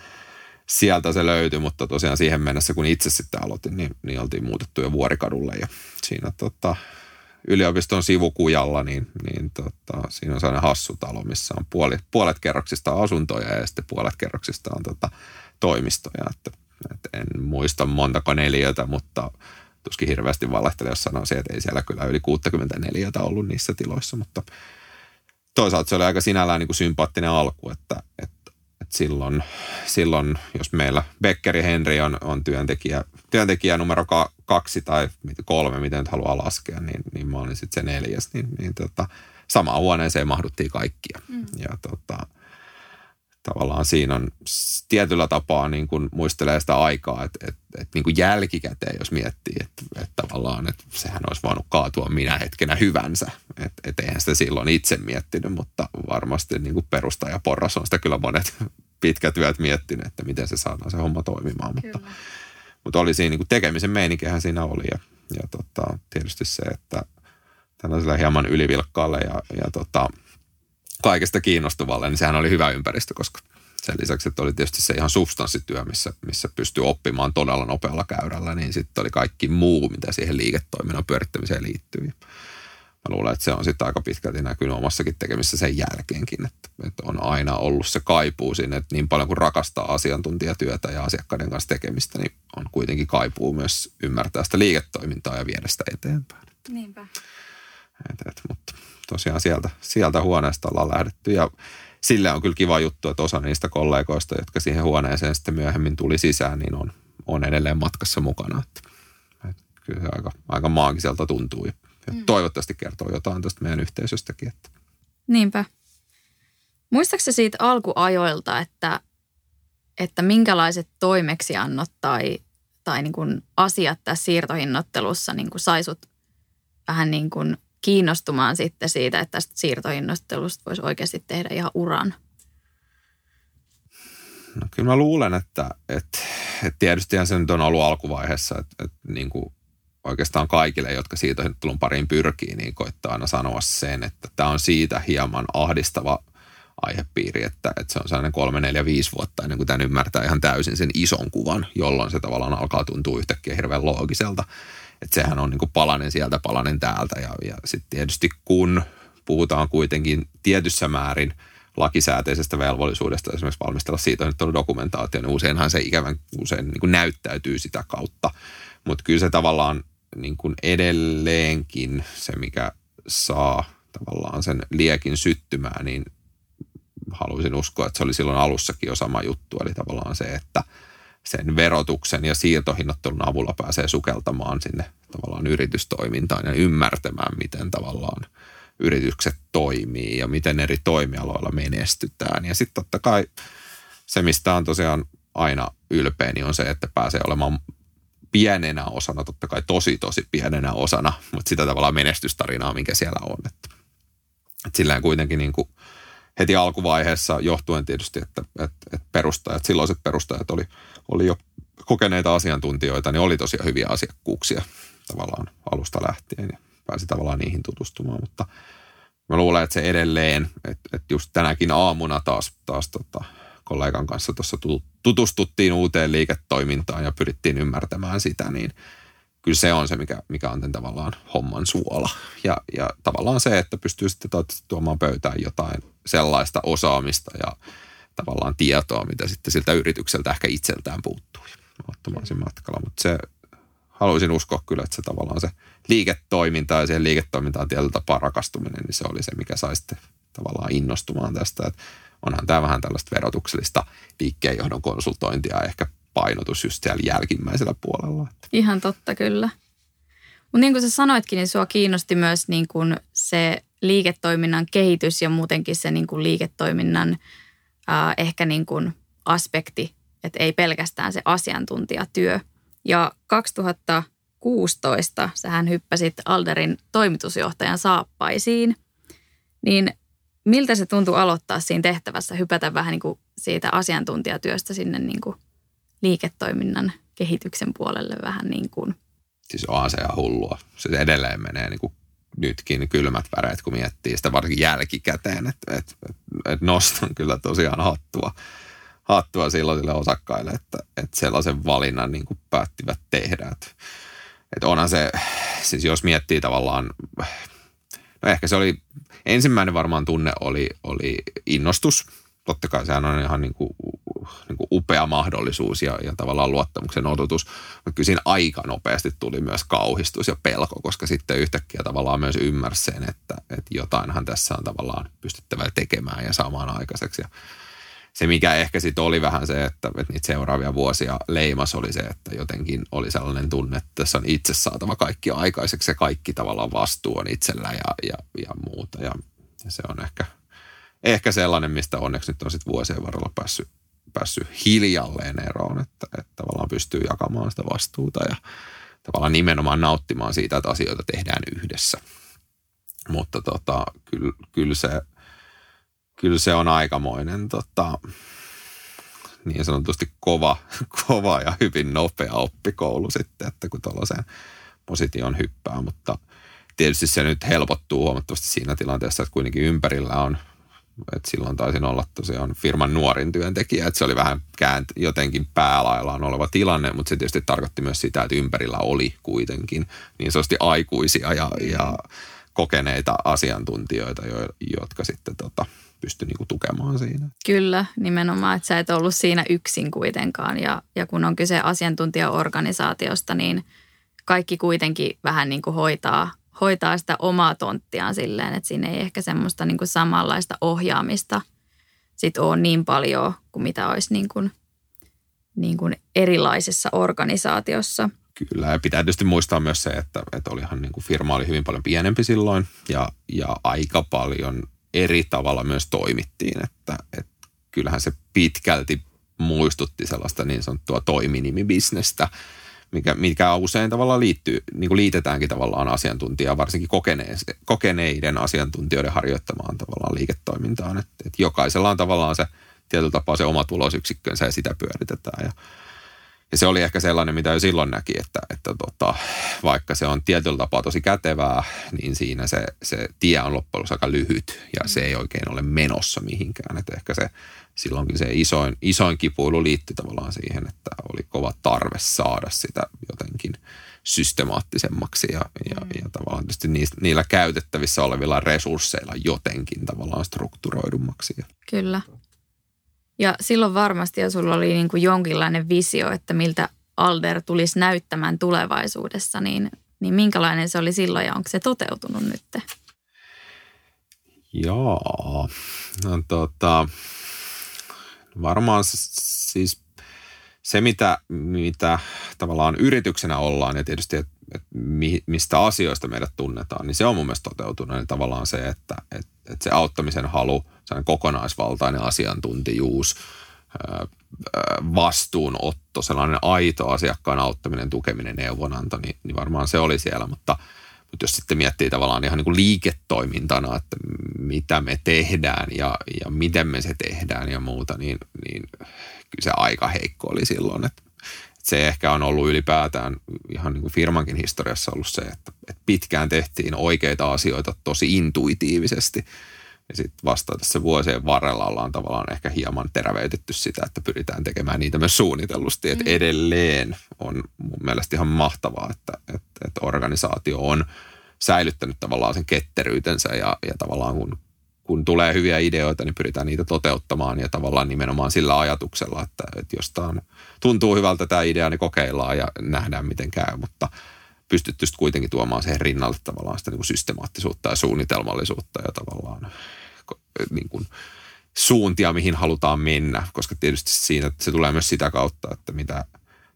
sieltä se löytyi, mutta tosiaan siihen mennessä, kun itse sitten aloitin, niin, niin oltiin muutettu jo Vuorikadulle ja siinä tota, yliopiston sivukujalla, niin, niin tota, siinä on sellainen hassu talo, missä on puoli, puolet kerroksista asuntoja ja sitten puolet kerroksista on tota, toimistoja. Että, että en muista montako neliötä, mutta tuskin hirveästi valehteli, jos sanoisin, että ei siellä kyllä yli 64 ollut niissä tiloissa, mutta toisaalta se oli aika sinällään niin kuin sympaattinen alku, että, että silloin, silloin, jos meillä Beckeri Henri on, on työntekijä, työntekijä numero ka, kaksi tai kolme, miten nyt haluaa laskea, niin, niin mä olin sitten se neljäs, niin, niin tota, samaan huoneeseen mahduttiin kaikkia. Mm. Ja tota, tavallaan siinä on tietyllä tapaa niin kuin muistelee sitä aikaa, että, että, että niin kuin jälkikäteen, jos miettii, että, että tavallaan, että sehän olisi voinut kaatua minä hetkenä hyvänsä. Että, että eihän sitä silloin itse miettinyt, mutta varmasti niin kuin perustaja porras on sitä kyllä monet pitkät työt miettinyt, että miten se saadaan se homma toimimaan. Mutta, mutta oli siinä niin kuin tekemisen meininkihän siinä oli ja, ja tota, tietysti se, että tällaisella hieman ylivilkkaalle ja, ja tota, kaikesta kiinnostuvalle, niin sehän oli hyvä ympäristö, koska sen lisäksi, että oli tietysti se ihan substanssityö, missä, missä pystyy oppimaan todella nopealla käyrällä, niin sitten oli kaikki muu, mitä siihen liiketoiminnan pyörittämiseen liittyy. Mä luulen, että se on sitten aika pitkälti näkynyt omassakin tekemissä sen jälkeenkin, että, että on aina ollut se kaipuu sinne, että niin paljon kuin rakastaa asiantuntijatyötä ja asiakkaiden kanssa tekemistä, niin on kuitenkin kaipuu myös ymmärtää sitä liiketoimintaa ja viedä sitä eteenpäin. Niinpä. Et, et, mutta tosiaan sieltä, sieltä huoneesta ollaan lähdetty ja sille on kyllä kiva juttu, että osa niistä kollegoista, jotka siihen huoneeseen sitten myöhemmin tuli sisään, niin on, on edelleen matkassa mukana. Että, että kyllä se aika, aika maagiselta tuntuu ja, ja mm. toivottavasti kertoo jotain tästä meidän yhteisöstäkin. Että. Niinpä. Muistaaksä siitä alkuajoilta, että, että minkälaiset toimeksiannot tai, tai niin kuin asiat tässä siirtohinnottelussa niin kuin saisut vähän niin kuin kiinnostumaan sitten siitä, että tästä siirtohinnottelusta voisi oikeasti tehdä ihan uran? No kyllä mä luulen, että, että, että tietysti se nyt on ollut alkuvaiheessa, että, että niin kuin oikeastaan kaikille, jotka siirtohinnottelun pariin pyrkii, niin koittaa aina sanoa sen, että tämä on siitä hieman ahdistava aihepiiri, että, että se on sellainen kolme, neljä, viisi vuotta ennen kuin tämän ymmärtää ihan täysin sen ison kuvan, jolloin se tavallaan alkaa tuntua yhtäkkiä hirveän loogiselta. Että sehän on niin kuin palanen sieltä, palanen täältä. Ja, ja sitten tietysti kun puhutaan kuitenkin tietyssä määrin lakisääteisestä velvollisuudesta esimerkiksi valmistella siitä nyt on dokumentaatio, niin useinhan se ikävän usein niin kuin näyttäytyy sitä kautta. Mutta kyllä se tavallaan niin kuin edelleenkin se, mikä saa tavallaan sen liekin syttymään, niin haluaisin uskoa, että se oli silloin alussakin jo sama juttu. Eli tavallaan se, että – sen verotuksen ja siirtohinnottelun avulla pääsee sukeltamaan sinne tavallaan yritystoimintaan ja ymmärtämään, miten tavallaan yritykset toimii ja miten eri toimialoilla menestytään. Ja sitten totta kai se, mistä on tosiaan aina ylpeä, niin on se, että pääsee olemaan pienenä osana, totta kai tosi tosi pienenä osana, mutta sitä tavallaan menestystarinaa, mikä siellä on. Että, että sillä kuitenkin niin kuin heti alkuvaiheessa, johtuen tietysti, että, että, että perustajat, silloiset perustajat oli – oli jo kokeneita asiantuntijoita, niin oli tosiaan hyviä asiakkuuksia tavallaan alusta lähtien ja pääsi tavallaan niihin tutustumaan, mutta mä luulen, että se edelleen, että, että just tänäkin aamuna taas, taas tota, kollegan kanssa tuossa tutustuttiin uuteen liiketoimintaan ja pyrittiin ymmärtämään sitä, niin kyllä se on se, mikä, mikä on tavallaan homman suola. Ja, ja tavallaan se, että pystyy sitten tuomaan pöytään jotain sellaista osaamista ja tavallaan tietoa, mitä sitten siltä yritykseltä ehkä itseltään puuttuu ottamaan matkalla. Mutta se haluaisin uskoa kyllä, että se tavallaan se liiketoiminta ja siihen liiketoimintaan tietyllä tapaa rakastuminen, niin se oli se, mikä sai sitten tavallaan innostumaan tästä. Että onhan tämä vähän tällaista verotuksellista liikkeenjohdon konsultointia ehkä painotus just siellä jälkimmäisellä puolella. Ihan totta, kyllä. Mutta niin kuin sä sanoitkin, niin sua kiinnosti myös niin kuin se liiketoiminnan kehitys ja muutenkin se niin kuin liiketoiminnan ää, ehkä niin kuin aspekti, että ei pelkästään se asiantuntijatyö. Ja 2016 sähän hyppäsit Alderin toimitusjohtajan saappaisiin, niin miltä se tuntui aloittaa siinä tehtävässä, hypätä vähän niin kuin siitä asiantuntijatyöstä sinne niin kuin liiketoiminnan kehityksen puolelle vähän niin kuin. Siis onhan se ihan hullua. Se edelleen menee niin kuin nytkin kylmät väreet, kun miettii sitä varsinkin jälkikäteen, että et, et, et nostan kyllä tosiaan hattua, hattua silloisille osakkaille, että, että sellaisen valinnan niin kuin päättivät tehdä. Että, että onhan se, siis jos miettii tavallaan, no ehkä se oli, ensimmäinen varmaan tunne oli, oli innostus. Totta kai sehän on ihan niin kuin niin kuin upea mahdollisuus ja, ja tavallaan luottamuksen odotus. Mutta kyllä siinä aika nopeasti tuli myös kauhistus ja pelko, koska sitten yhtäkkiä tavallaan myös ymmärsi sen, että, että jotainhan tässä on tavallaan pystyttävä tekemään ja saamaan aikaiseksi. Ja se, mikä ehkä sitten oli vähän se, että, että niitä seuraavia vuosia leimas oli se, että jotenkin oli sellainen tunne, että tässä on itse saatava kaikki aikaiseksi ja kaikki tavallaan vastuu on itsellä ja, ja, ja muuta. Ja, ja se on ehkä, ehkä sellainen, mistä onneksi nyt on sitten vuosien varrella päässyt päässyt hiljalleen eroon, että, että tavallaan pystyy jakamaan sitä vastuuta ja tavallaan nimenomaan nauttimaan siitä, että asioita tehdään yhdessä. Mutta tota, kyllä, kyllä, se, kyllä se on aikamoinen tota, niin sanotusti kova, kova ja hyvin nopea oppikoulu sitten, että kun tuollaiseen position hyppää, mutta tietysti se nyt helpottuu huomattavasti siinä tilanteessa, että kuitenkin ympärillä on – et silloin taisin olla tosiaan firman nuorin työntekijä, että se oli vähän käänt, jotenkin päälaillaan oleva tilanne, mutta se tietysti tarkoitti myös sitä, että ympärillä oli kuitenkin niin sanotusti aikuisia ja, ja kokeneita asiantuntijoita, jo, jotka sitten tota, pystyi niinku tukemaan siinä. Kyllä, nimenomaan, että sä et ollut siinä yksin kuitenkaan ja, ja kun on kyse asiantuntijaorganisaatiosta, niin kaikki kuitenkin vähän niin kuin hoitaa hoitaa sitä omaa tonttiaan silleen, että siinä ei ehkä semmoista niin kuin samanlaista ohjaamista sit ole niin paljon kuin mitä olisi niin kuin, niin kuin erilaisessa organisaatiossa. Kyllä, ja pitää tietysti muistaa myös se, että, että olihan niin kuin firma oli hyvin paljon pienempi silloin ja, ja aika paljon eri tavalla myös toimittiin, että, että kyllähän se pitkälti muistutti sellaista niin sanottua toiminimibisnestä, mikä, mikä usein tavallaan liittyy, niin kuin liitetäänkin tavallaan asiantuntijaa, varsinkin kokeneiden asiantuntijoiden harjoittamaan tavallaan liiketoimintaan. Että, että jokaisella on tavallaan se tietyllä tapaa se oma tulosyksikkönsä ja sitä pyöritetään. Ja, ja se oli ehkä sellainen, mitä jo silloin näki, että, että tota, vaikka se on tietyllä tapaa tosi kätevää, niin siinä se, se tie on loppujen aika lyhyt ja se ei oikein ole menossa mihinkään. Että ehkä se silloinkin se isoin, isoin kipuilu liittyi tavallaan siihen, että oli kova tarve saada sitä jotenkin systemaattisemmaksi ja, ja, mm. ja tavallaan tietysti niistä, niillä käytettävissä olevilla resursseilla jotenkin tavallaan strukturoidummaksi. Kyllä. Ja silloin varmasti, jos sulla oli niin kuin jonkinlainen visio, että miltä Alder tulisi näyttämään tulevaisuudessa, niin, niin minkälainen se oli silloin ja onko se toteutunut nyt? Joo, no tota, varmaan siis se, mitä, mitä tavallaan yrityksenä ollaan ja tietysti, että et mistä asioista meidät tunnetaan, niin se on mun mielestä toteutunut. Niin tavallaan se, että et, et se auttamisen halu, sellainen kokonaisvaltainen asiantuntijuus, vastuunotto, sellainen aito asiakkaan auttaminen, tukeminen, neuvonanto, niin, niin varmaan se oli siellä, mutta – mutta jos sitten miettii tavallaan ihan niin kuin liiketoimintana, että mitä me tehdään ja, ja miten me se tehdään ja muuta, niin, niin kyllä se aika heikko oli silloin. Että, se ehkä on ollut ylipäätään ihan niin kuin firmankin historiassa ollut se, että, että pitkään tehtiin oikeita asioita tosi intuitiivisesti. Ja sitten vasta tässä vuosien varrella ollaan tavallaan ehkä hieman terävöitetty sitä, että pyritään tekemään niitä myös suunnitellusti. Että mm. edelleen on mun mielestä ihan mahtavaa, että, että, että organisaatio on säilyttänyt tavallaan sen ketteryytensä ja, ja tavallaan kun, kun tulee hyviä ideoita, niin pyritään niitä toteuttamaan ja tavallaan nimenomaan sillä ajatuksella, että, että jos tämä tuntuu hyvältä tämä idea, niin kokeillaan ja nähdään miten käy, mutta pystytty kuitenkin tuomaan siihen rinnalle tavallaan sitä niin kuin systemaattisuutta ja suunnitelmallisuutta ja tavallaan niin kuin suuntia, mihin halutaan mennä, koska tietysti siinä se tulee myös sitä kautta, että mitä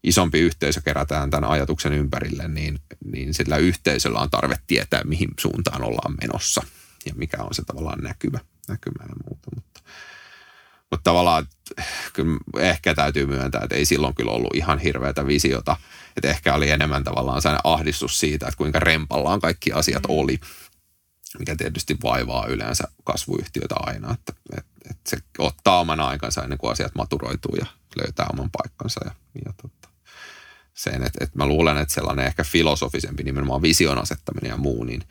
isompi yhteisö kerätään tämän ajatuksen ympärille, niin, niin sillä yhteisöllä on tarve tietää, mihin suuntaan ollaan menossa ja mikä on se tavallaan näkymä, näkymä ja muuta. Mutta, mutta tavallaan kyllä ehkä täytyy myöntää, että ei silloin kyllä ollut ihan hirveätä visiota. Että ehkä oli enemmän tavallaan sellainen ahdistus siitä, että kuinka rempallaan kaikki asiat mm. oli mikä tietysti vaivaa yleensä kasvuyhtiöitä aina, että, että, että se ottaa oman aikansa ennen kuin asiat maturoituu ja löytää oman paikkansa. Ja, ja tota. sen, että, että mä luulen, että sellainen ehkä filosofisempi nimenomaan vision asettaminen ja muu, niin,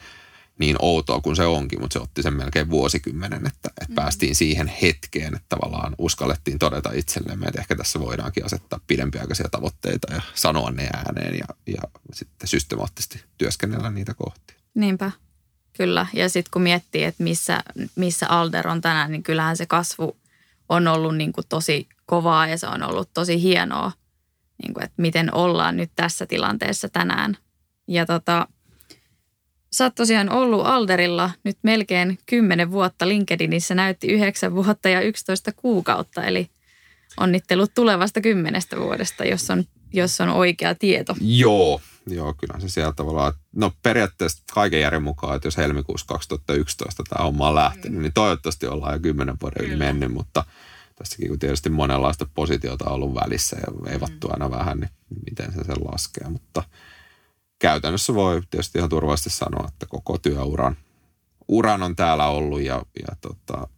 niin outoa kuin se onkin, mutta se otti sen melkein vuosikymmenen, että, että mm. päästiin siihen hetkeen, että tavallaan uskallettiin todeta itsellemme, että ehkä tässä voidaankin asettaa pidempiaikaisia tavoitteita ja sanoa ne ääneen ja, ja sitten systemaattisesti työskennellä niitä kohti. Niinpä, kyllä. Ja sitten kun miettii, että missä, missä Alder on tänään, niin kyllähän se kasvu on ollut niin kuin tosi kovaa ja se on ollut tosi hienoa, niin kuin, että miten ollaan nyt tässä tilanteessa tänään. Ja tota, sä oot tosiaan ollut Alderilla nyt melkein 10 vuotta. LinkedInissä näytti 9 vuotta ja 11 kuukautta, eli onnittelut tulevasta kymmenestä vuodesta, jos on, jos on oikea tieto. Joo, joo, kyllä se siellä tavallaan, no periaatteessa kaiken järjen mukaan, että jos helmikuussa 2011 tämä homma on lähtenyt, niin toivottavasti ollaan jo kymmenen vuoden yli mennyt, mutta tässäkin kun tietysti monenlaista positiota on ollut välissä ja veivattu aina vähän, niin miten se sen laskee, mutta – käytännössä voi tietysti ihan turvallisesti sanoa, että koko työuran uran on täällä ollut ja, ja tota,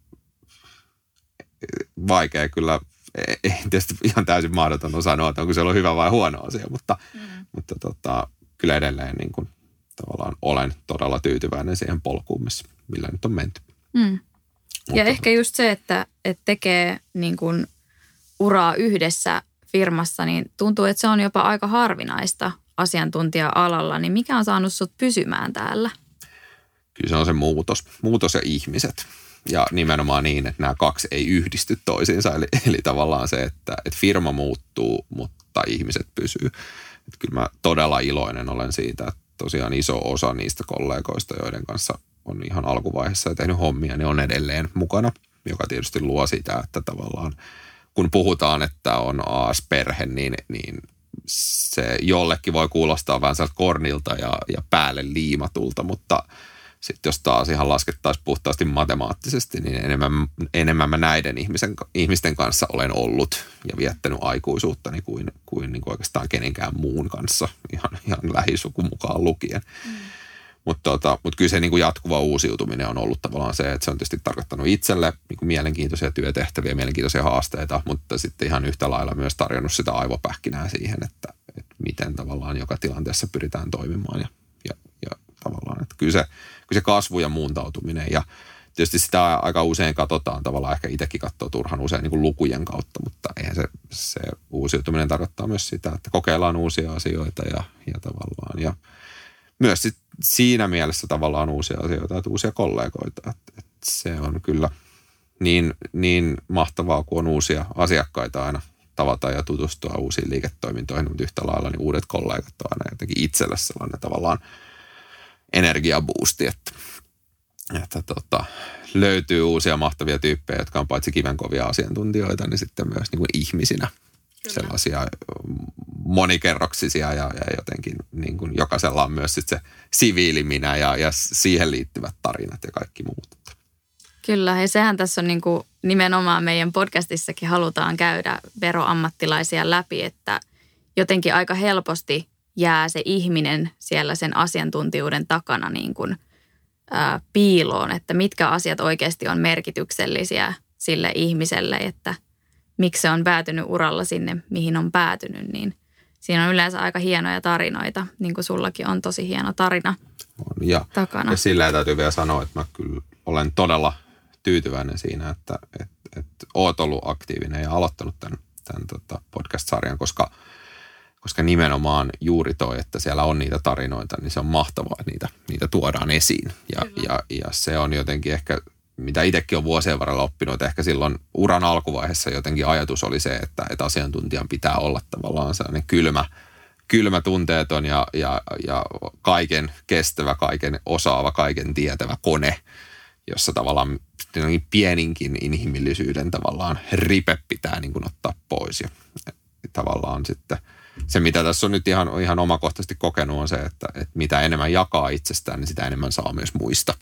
vaikea kyllä, ei tietysti ihan täysin mahdoton sanoa, että onko se ollut hyvä vai huono asia, mutta, mm. mutta tota, kyllä edelleen niin kuin, tavallaan olen todella tyytyväinen siihen polkuun, millä nyt on menty. Mm. Ja ehkä just se, että, että tekee niin kuin uraa yhdessä firmassa, niin tuntuu, että se on jopa aika harvinaista asiantuntija-alalla, niin mikä on saanut sut pysymään täällä? Kyllä se on se muutos, muutos ja ihmiset. Ja nimenomaan niin, että nämä kaksi ei yhdisty toisiinsa. Eli, eli tavallaan se, että, että firma muuttuu, mutta ihmiset pysyy. Että kyllä mä todella iloinen olen siitä, että tosiaan iso osa niistä kollegoista, joiden kanssa on ihan alkuvaiheessa ja tehnyt hommia, niin on edelleen mukana, joka tietysti luo sitä, että tavallaan kun puhutaan, että on AS-perhe, niin, niin se jollekin voi kuulostaa vähän kornilta ja, ja päälle liimatulta, mutta sitten jos taas ihan laskettaisiin puhtaasti matemaattisesti, niin enemmän, enemmän mä näiden ihmisen, ihmisten kanssa olen ollut ja viettänyt aikuisuuttani kuin, kuin, niin kuin oikeastaan kenenkään muun kanssa, ihan, ihan lähisuku mukaan lukien. Mm. Mutta tota, mut kyllä se niin kuin jatkuva uusiutuminen on ollut tavallaan se, että se on tietysti tarkoittanut itselle niin kuin mielenkiintoisia työtehtäviä, mielenkiintoisia haasteita, mutta sitten ihan yhtä lailla myös tarjonnut sitä aivopähkinää siihen, että, että miten tavallaan joka tilanteessa pyritään toimimaan ja, ja, ja tavallaan, että kyllä se, kyllä se kasvu ja muuntautuminen ja tietysti sitä aika usein katsotaan tavallaan, ehkä itsekin katsoo turhan usein niin kuin lukujen kautta, mutta eihän se, se uusiutuminen tarkoittaa myös sitä, että kokeillaan uusia asioita ja, ja tavallaan ja myös sit siinä mielessä tavallaan uusia asioita, että uusia kollegoita. Että, että se on kyllä niin, niin mahtavaa, kun on uusia asiakkaita aina tavata ja tutustua uusiin liiketoimintoihin, mutta yhtä lailla niin uudet kollegat on aina jotenkin itselle sellainen tavallaan energiaboosti, että, että tota, löytyy uusia mahtavia tyyppejä, jotka on paitsi kivenkovia asiantuntijoita, niin sitten myös niin kuin ihmisinä Kyllä. sellaisia monikerroksisia ja, ja jotenkin niin kuin jokaisella on myös sit se siviiliminä ja, ja siihen liittyvät tarinat ja kaikki muut. Kyllä, ja sehän tässä on niin kuin nimenomaan meidän podcastissakin halutaan käydä veroammattilaisia läpi, että jotenkin aika helposti jää se ihminen siellä sen asiantuntijuuden takana niin kuin, ää, piiloon, että mitkä asiat oikeasti on merkityksellisiä sille ihmiselle, että miksi se on päätynyt uralla sinne, mihin on päätynyt, niin siinä on yleensä aika hienoja tarinoita, niin kuin sullakin on tosi hieno tarina on. Ja, takana. Ja sillä täytyy vielä sanoa, että mä kyllä olen todella tyytyväinen siinä, että, että, että oot ollut aktiivinen ja aloittanut tämän, tämän tota podcast-sarjan, koska, koska nimenomaan juuri toi, että siellä on niitä tarinoita, niin se on mahtavaa, että niitä, niitä tuodaan esiin. Ja, ja, ja se on jotenkin ehkä mitä itsekin on vuosien varrella oppinut, että ehkä silloin uran alkuvaiheessa jotenkin ajatus oli se, että, että asiantuntijan pitää olla tavallaan sellainen kylmä, kylmä tunteeton ja, ja, ja kaiken kestävä, kaiken osaava, kaiken tietävä kone, jossa tavallaan pieninkin inhimillisyyden tavallaan ripe pitää niin kuin ottaa pois. Ja tavallaan sitten se, mitä tässä on nyt ihan, ihan omakohtaisesti kokenut, on se, että, että mitä enemmän jakaa itsestään, niin sitä enemmän saa myös muista.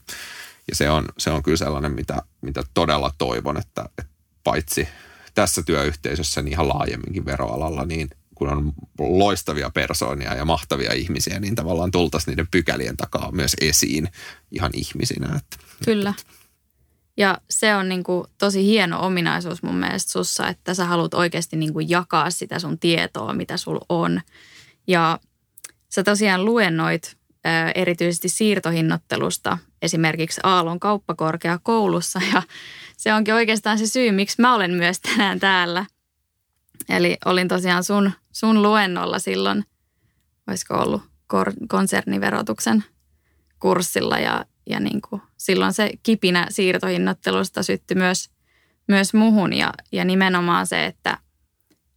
Ja se on, se on kyllä sellainen, mitä, mitä todella toivon, että, että paitsi tässä työyhteisössä, niin ihan laajemminkin veroalalla, niin kun on loistavia persoonia ja mahtavia ihmisiä, niin tavallaan tultaisiin niiden pykälien takaa myös esiin ihan ihmisinä. Että, Kyllä. Ja se on niin kuin tosi hieno ominaisuus mun mielestä sussa, että sä haluat oikeasti niin kuin jakaa sitä sun tietoa, mitä sul on. Ja sä tosiaan luennoit erityisesti siirtohinnottelusta esimerkiksi Aallon kauppakorkeakoulussa. Ja se onkin oikeastaan se syy, miksi mä olen myös tänään täällä. Eli olin tosiaan sun, sun luennolla silloin, olisiko ollut konserniverotuksen kurssilla. Ja, ja niin kuin silloin se kipinä siirtohinnottelusta syttyi myös, myös muhun. Ja, ja nimenomaan se, että,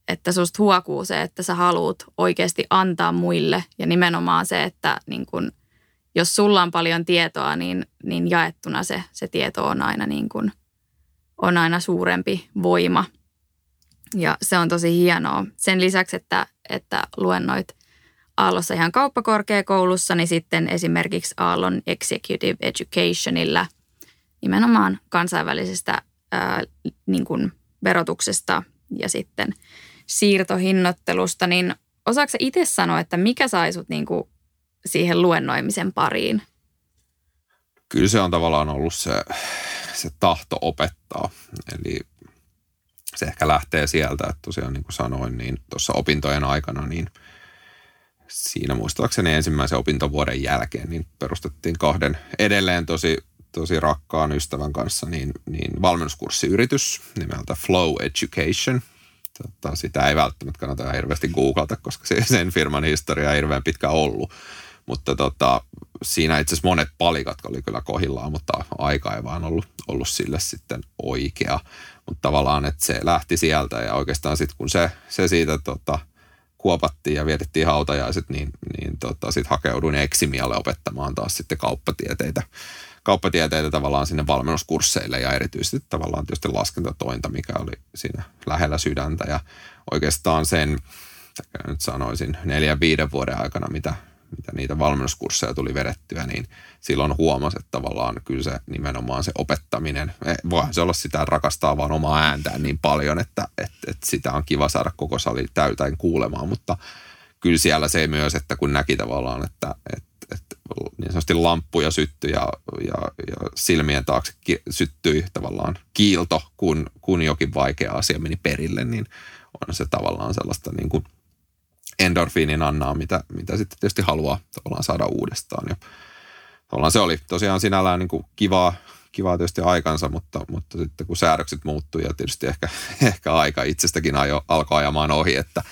että susta huokuu se, että sä haluat oikeasti antaa muille ja nimenomaan se, että niin kuin, jos sulla on paljon tietoa, niin, niin jaettuna se, se tieto on aina, niin kuin, on aina suurempi voima. Ja se on tosi hienoa. Sen lisäksi, että, että luennoit – Aallossa ihan kauppakorkeakoulussa, niin sitten esimerkiksi Aallon Executive Educationilla nimenomaan kansainvälisestä ää, niin kuin verotuksesta ja sitten siirtohinnottelusta, niin osaako itse sanoa, että mikä sai sut niin kuin siihen luennoimisen pariin? Kyllä se on tavallaan ollut se, se tahto opettaa. Eli se ehkä lähtee sieltä, että tosiaan niin kuin sanoin, niin tuossa opintojen aikana niin – siinä muistaakseni ensimmäisen opintovuoden jälkeen niin perustettiin kahden edelleen tosi, tosi rakkaan ystävän kanssa niin, niin valmennuskurssiyritys nimeltä Flow Education. Tota, sitä ei välttämättä kannata hirveästi googlata, koska se, sen firman historia ei hirveän pitkä ollut. Mutta tota, siinä itse asiassa monet palikat oli kyllä kohillaan, mutta aika ei vaan ollut, ollut sille sitten oikea. Mutta tavallaan, että se lähti sieltä ja oikeastaan sitten kun se, se siitä tota, – kuopattiin ja vietettiin hautajaiset, niin, niin tota, sitten hakeuduin Eksimialle opettamaan taas sitten kauppatieteitä, kauppatieteitä tavallaan sinne valmennuskursseille ja erityisesti tavallaan tietysti laskentatointa, mikä oli siinä lähellä sydäntä. Ja oikeastaan sen, nyt sanoisin, neljän viiden vuoden aikana, mitä, mitä niitä valmennuskursseja tuli vedettyä, niin silloin huomasi, että tavallaan kyllä se nimenomaan se opettaminen, eh, voihan se olla sitä, rakastaa vaan omaa ääntään niin paljon, että, että, että sitä on kiva saada koko sali täytäin kuulemaan, mutta kyllä siellä se myös, että kun näki tavallaan, että, että, että niin sanotusti lamppuja syttyi ja, ja, ja silmien taakse syttyi tavallaan kiilto, kun, kun jokin vaikea asia meni perille, niin on se tavallaan sellaista niin kuin – endorfiinin annaa, mitä, mitä sitten tietysti haluaa tavallaan saada uudestaan. Ja tavallaan se oli tosiaan sinällään niin kuin kivaa, kivaa tietysti aikansa, mutta, mutta sitten kun säädökset muuttui ja tietysti ehkä, ehkä aika itsestäkin ajo, alkoi ajamaan ohi, että,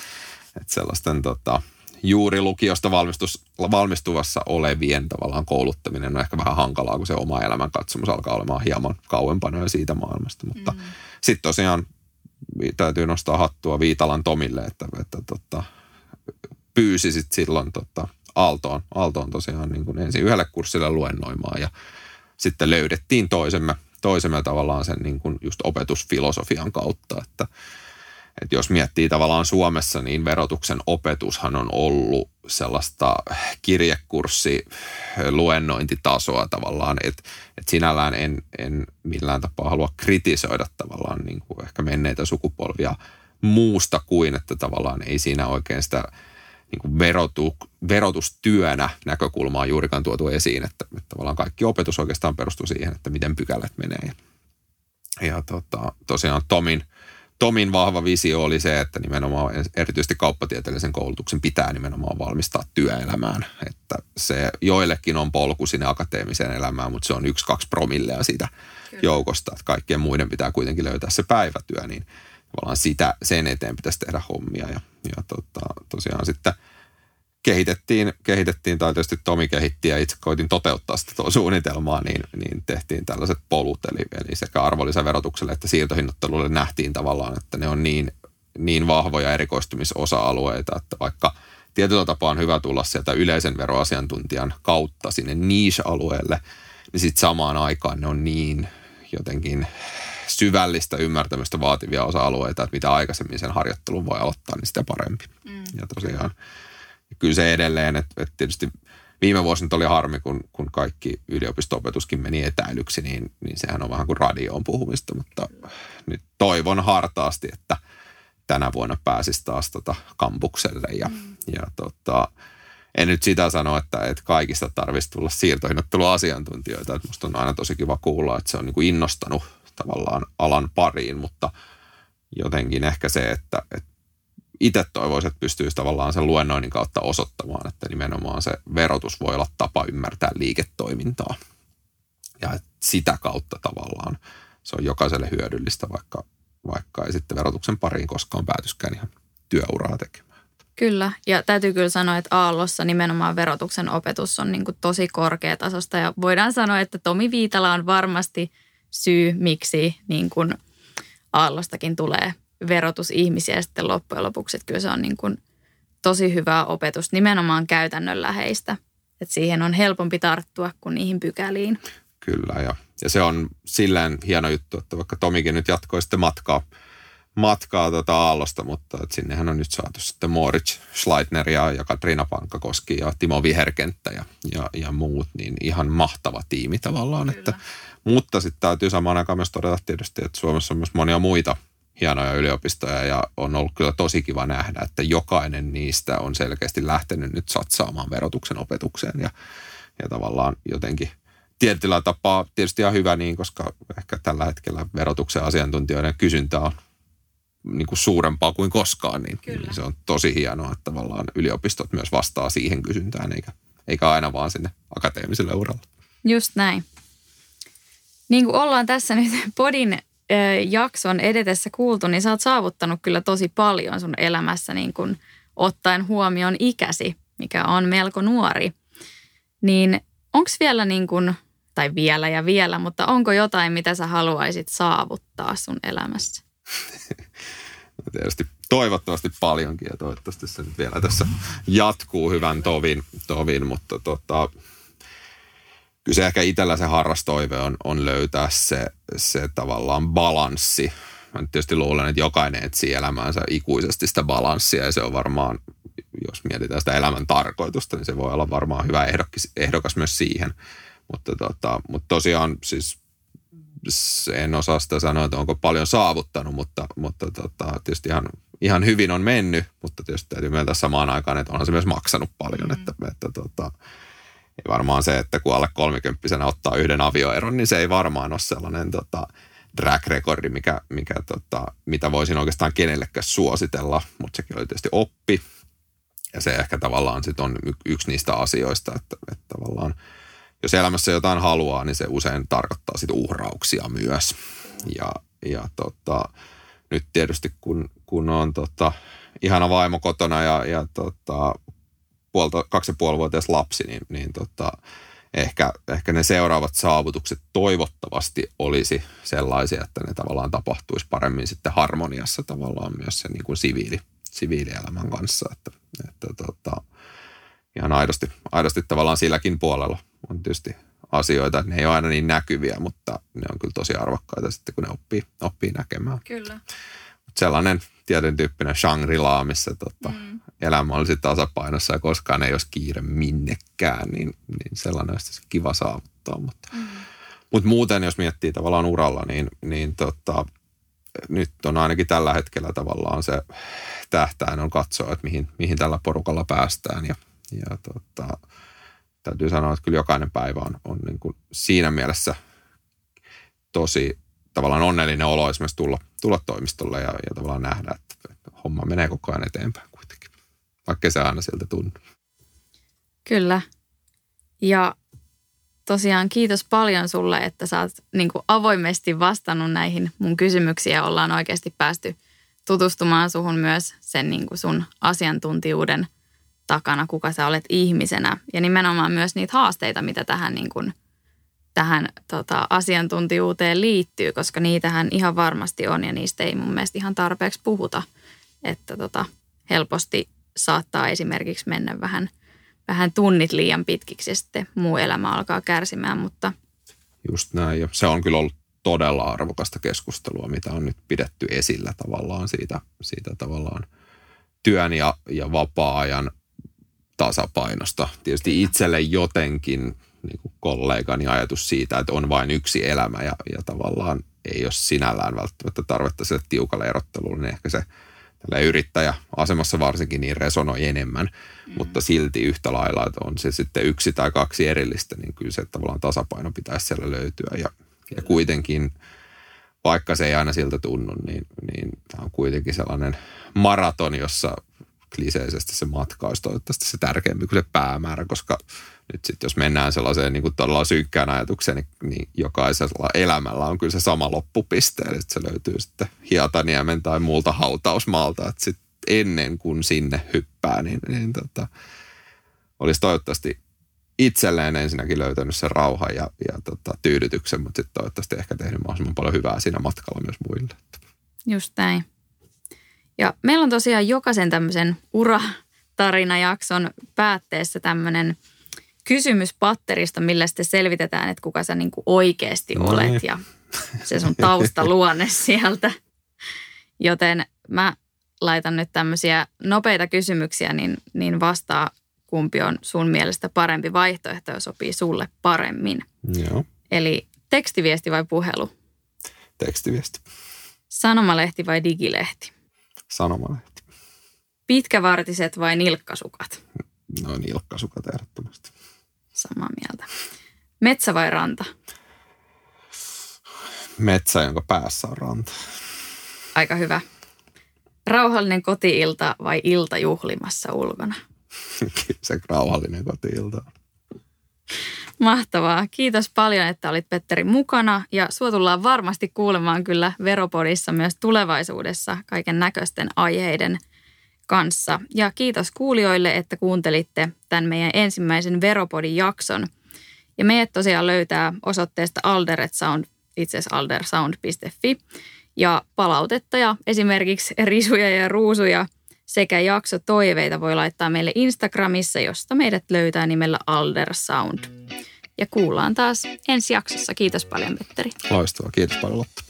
että sellaisten tota, juuri lukiosta valmistus, valmistuvassa olevien tavallaan kouluttaminen on ehkä vähän hankalaa, kun se oma elämän katsomus alkaa olemaan hieman kauempana jo siitä maailmasta. Mutta mm. sitten tosiaan täytyy nostaa hattua Viitalan Tomille, että, että tota, pyysi sit silloin tota, Aaltoon, Aaltoon tosiaan niin kuin ensin yhdelle kurssille luennoimaan ja sitten löydettiin toisemme, toisemme tavallaan sen niin kuin just opetusfilosofian kautta, että, että jos miettii tavallaan Suomessa, niin verotuksen opetushan on ollut sellaista kirjekurssi luennointitasoa tavallaan, että, että sinällään en, en millään tapaa halua kritisoida tavallaan niin kuin ehkä menneitä sukupolvia muusta kuin, että tavallaan ei siinä oikein sitä – niin kuin verotu, verotustyönä näkökulmaa juurikaan tuotu esiin, että, että tavallaan kaikki opetus oikeastaan perustuu siihen, että miten pykälät menee. Ja, ja tota, tosiaan Tomin, Tomin vahva visio oli se, että nimenomaan erityisesti kauppatieteellisen koulutuksen pitää nimenomaan valmistaa työelämään. Että se joillekin on polku sinne akateemiseen elämään, mutta se on yksi, kaksi promillea siitä Kyllä. joukosta. Että kaikkien muiden pitää kuitenkin löytää se päivätyö, niin tavallaan sitä, sen eteen pitäisi tehdä hommia. Ja, ja tota, tosiaan sitten kehitettiin, kehitettiin, tai tietysti Tomi kehitti ja itse koitin toteuttaa sitä tuo suunnitelmaa, niin, niin tehtiin tällaiset polut, eli, eli sekä arvonlisäverotukselle että siirtohinnottelulle nähtiin tavallaan, että ne on niin, niin vahvoja erikoistumisosa-alueita, että vaikka tietyllä tapaa on hyvä tulla sieltä yleisen veroasiantuntijan kautta sinne niche-alueelle, niin sitten samaan aikaan ne on niin jotenkin syvällistä ymmärtämystä vaativia osa-alueita, että mitä aikaisemmin sen harjoittelun voi aloittaa, niin sitä parempi. Mm. Ja tosiaan kyllä se edelleen, että, että tietysti viime vuosina oli harmi, kun, kun kaikki yliopisto-opetuskin meni etäilyksi, niin, niin sehän on vähän kuin radioon puhumista, mutta nyt toivon hartaasti, että tänä vuonna pääsisi taas tota kampukselle ja, mm. ja tota, en nyt sitä sano, että, että kaikista tarvitsisi tulla siirtohinnotteluasiantuntijoita. Että musta on aina tosi kiva kuulla, että se on niin kuin innostanut tavallaan alan pariin, mutta jotenkin ehkä se, että, että itse toivoisin, että pystyisi tavallaan sen luennoinnin kautta osoittamaan, että nimenomaan se verotus voi olla tapa ymmärtää liiketoimintaa. Ja sitä kautta tavallaan se on jokaiselle hyödyllistä, vaikka, vaikka ei sitten verotuksen pariin koskaan päätyskään ihan työuraa tekemään. Kyllä, ja täytyy kyllä sanoa, että Aallossa nimenomaan verotuksen opetus on niin tosi korkeatasosta ja voidaan sanoa, että Tomi Viitala on varmasti syy, miksi niin kuin Aallostakin tulee verotusihmisiä sitten loppujen lopuksi. Että kyllä se on niin kuin tosi hyvää opetusta, nimenomaan käytännönläheistä. Että siihen on helpompi tarttua kuin niihin pykäliin. Kyllä, ja, ja se on silleen hieno juttu, että vaikka Tomikin nyt jatkoi sitten matkaa, matkaa tuota Aallosta, mutta että sinnehän on nyt saatu sitten Moritz Schleitner ja, ja Katriina Pankkakoski ja Timo Viherkenttä ja, ja, ja muut, niin ihan mahtava tiimi tavallaan. Että, mutta sitten täytyy samaan aikaan myös todeta tietysti, että Suomessa on myös monia muita – hienoja yliopistoja ja on ollut kyllä tosi kiva nähdä, että jokainen niistä on selkeästi lähtenyt nyt satsaamaan verotuksen opetukseen ja, ja tavallaan jotenkin tietyllä tapaa tietysti ihan hyvä niin, koska ehkä tällä hetkellä verotuksen asiantuntijoiden kysyntä on niin kuin suurempaa kuin koskaan, niin, niin se on tosi hienoa, että tavallaan yliopistot myös vastaa siihen kysyntään, eikä, eikä aina vaan sinne akateemiselle uralle. Just näin. Niin kuin ollaan tässä nyt Podin jakson edetessä kuultu, niin sä oot saavuttanut kyllä tosi paljon sun elämässä niin kun ottaen huomioon ikäsi, mikä on melko nuori. Niin onko vielä niin kun, tai vielä ja vielä, mutta onko jotain, mitä sä haluaisit saavuttaa sun elämässä? Tietysti toivottavasti paljonkin ja toivottavasti se nyt vielä tässä jatkuu hyvän tovin, tovin mutta tota, kyllä se ehkä itsellä se harrastoive on, on löytää se, se tavallaan balanssi. Mä tietysti luulen, että jokainen etsii elämäänsä ikuisesti sitä balanssia ja se on varmaan, jos mietitään sitä elämän tarkoitusta, niin se voi olla varmaan hyvä ehdokas, ehdokas myös siihen. Mutta, tota, mutta tosiaan siis en osaa sitä sanoa, että onko paljon saavuttanut, mutta, mutta tota, tietysti ihan, ihan hyvin on mennyt, mutta tietysti täytyy myöntää samaan aikaan, että onhan se myös maksanut paljon, mm. että, että tota, niin varmaan se, että kun alle kolmikymppisenä ottaa yhden avioeron, niin se ei varmaan ole sellainen tota, track recordi, mikä, mikä, tota, mitä voisin oikeastaan kenellekään suositella, mutta sekin oli tietysti oppi. Ja se ehkä tavallaan sit on yksi niistä asioista, että, että tavallaan jos elämässä jotain haluaa, niin se usein tarkoittaa sit uhrauksia myös. Ja, ja tota, nyt tietysti kun, kun on tota, ihana vaimo kotona ja, ja tota, puolta, kaksi ja puolivuotias lapsi, niin, niin tota, ehkä, ehkä ne seuraavat saavutukset toivottavasti olisi sellaisia, että ne tavallaan tapahtuisi paremmin sitten harmoniassa tavallaan myös sen niin kuin siviili, siviilielämän kanssa. Että, että tota, ihan aidosti, aidosti tavallaan silläkin puolella on tietysti asioita, ne ei ole aina niin näkyviä, mutta ne on kyllä tosi arvokkaita sitten, kun ne oppii, oppii näkemään. Kyllä. Sellainen tietyn tyyppinen Shangri-La, missä tota, mm elämä olisi tasapainossa ja koskaan ei olisi kiire minnekään, niin, niin sellainen olisi kiva saavuttaa. Mutta, mm. mutta muuten, jos miettii tavallaan uralla, niin, niin tota, nyt on ainakin tällä hetkellä tavallaan se tähtäin on katsoa, että mihin, mihin tällä porukalla päästään. Ja, ja tota, täytyy sanoa, että kyllä jokainen päivä on, on niin kuin siinä mielessä tosi tavallaan onnellinen olo esimerkiksi tulla, tulla toimistolle ja, ja tavallaan nähdä, että, että homma menee koko ajan eteenpäin vaikka se aina siltä tunnu. Kyllä. Ja tosiaan kiitos paljon sulle, että sä oot niin avoimesti vastannut näihin mun kysymyksiin ja ollaan oikeasti päästy tutustumaan suhun myös sen niin sun asiantuntijuuden takana, kuka sä olet ihmisenä. Ja nimenomaan myös niitä haasteita, mitä tähän, niin kuin, tähän tota, asiantuntijuuteen liittyy, koska niitähän ihan varmasti on ja niistä ei mun mielestä ihan tarpeeksi puhuta. Että tota, helposti saattaa esimerkiksi mennä vähän, vähän tunnit liian pitkiksi ja sitten muu elämä alkaa kärsimään, mutta... Just näin ja se on kyllä ollut todella arvokasta keskustelua, mitä on nyt pidetty esillä tavallaan siitä, siitä tavallaan työn ja, ja vapaa-ajan tasapainosta. Tietysti itselle jotenkin niin kuin kollegani ajatus siitä, että on vain yksi elämä ja, ja tavallaan ei ole sinällään välttämättä tarvetta sille tiukalle erotteluun, niin ehkä se – tällä yrittäjäasemassa varsinkin niin resonoi enemmän, mm. mutta silti yhtä lailla, että on se sitten yksi tai kaksi erillistä, niin kyllä se tavallaan tasapaino pitäisi siellä löytyä ja, ja kuitenkin vaikka se ei aina siltä tunnu, niin, niin tämä on kuitenkin sellainen maraton, jossa kliseisesti se matka olisi toivottavasti se tärkeämpi kuin se päämäärä, koska nyt sitten jos mennään sellaiseen niin kuin todella synkkään ajatukseen, niin, niin jokaisella elämällä on kyllä se sama loppupiste, eli se löytyy sitten Hietaniemen tai muulta hautausmaalta, että sitten ennen kuin sinne hyppää, niin, niin tota, olisi toivottavasti itselleen ensinnäkin löytänyt sen rauhan ja, ja tota, tyydytyksen, mutta sitten toivottavasti ehkä tehnyt mahdollisimman paljon hyvää siinä matkalla myös muille. Just näin. Ja meillä on tosiaan jokaisen tämmöisen uratarinajakson päätteessä tämmöinen kysymys patterista, millä sitten selvitetään, että kuka sä niin kuin oikeasti no olet niin. ja se sun taustaluonne sieltä. Joten mä laitan nyt tämmöisiä nopeita kysymyksiä, niin, niin vastaa kumpi on sun mielestä parempi vaihtoehto ja sopii sulle paremmin. Joo. Eli tekstiviesti vai puhelu? Tekstiviesti. Sanomalehti vai digilehti? Sanomalehti. Pitkävartiset vai nilkkasukat? No nilkkasukat ehdottomasti. Samaa mieltä. Metsä vai ranta? Metsä, jonka päässä on ranta. Aika hyvä. Rauhallinen kotiilta vai ilta juhlimassa ulkona? Se rauhallinen kotiilta. Mahtavaa. Kiitos paljon, että olit Petteri mukana ja sua tullaan varmasti kuulemaan kyllä Veropodissa myös tulevaisuudessa kaiken näköisten aiheiden kanssa. Ja kiitos kuulijoille, että kuuntelitte tämän meidän ensimmäisen Veropodin jakson. Ja meidät tosiaan löytää osoitteesta Alderet Sound, itse asiassa aldersound.fi ja palautetta ja esimerkiksi risuja ja ruusuja sekä jakso toiveita voi laittaa meille Instagramissa, josta meidät löytää nimellä Aldersound. Ja kuullaan taas ensi jaksossa. Kiitos paljon, Petteri. Loistavaa. Kiitos paljon, Lotta.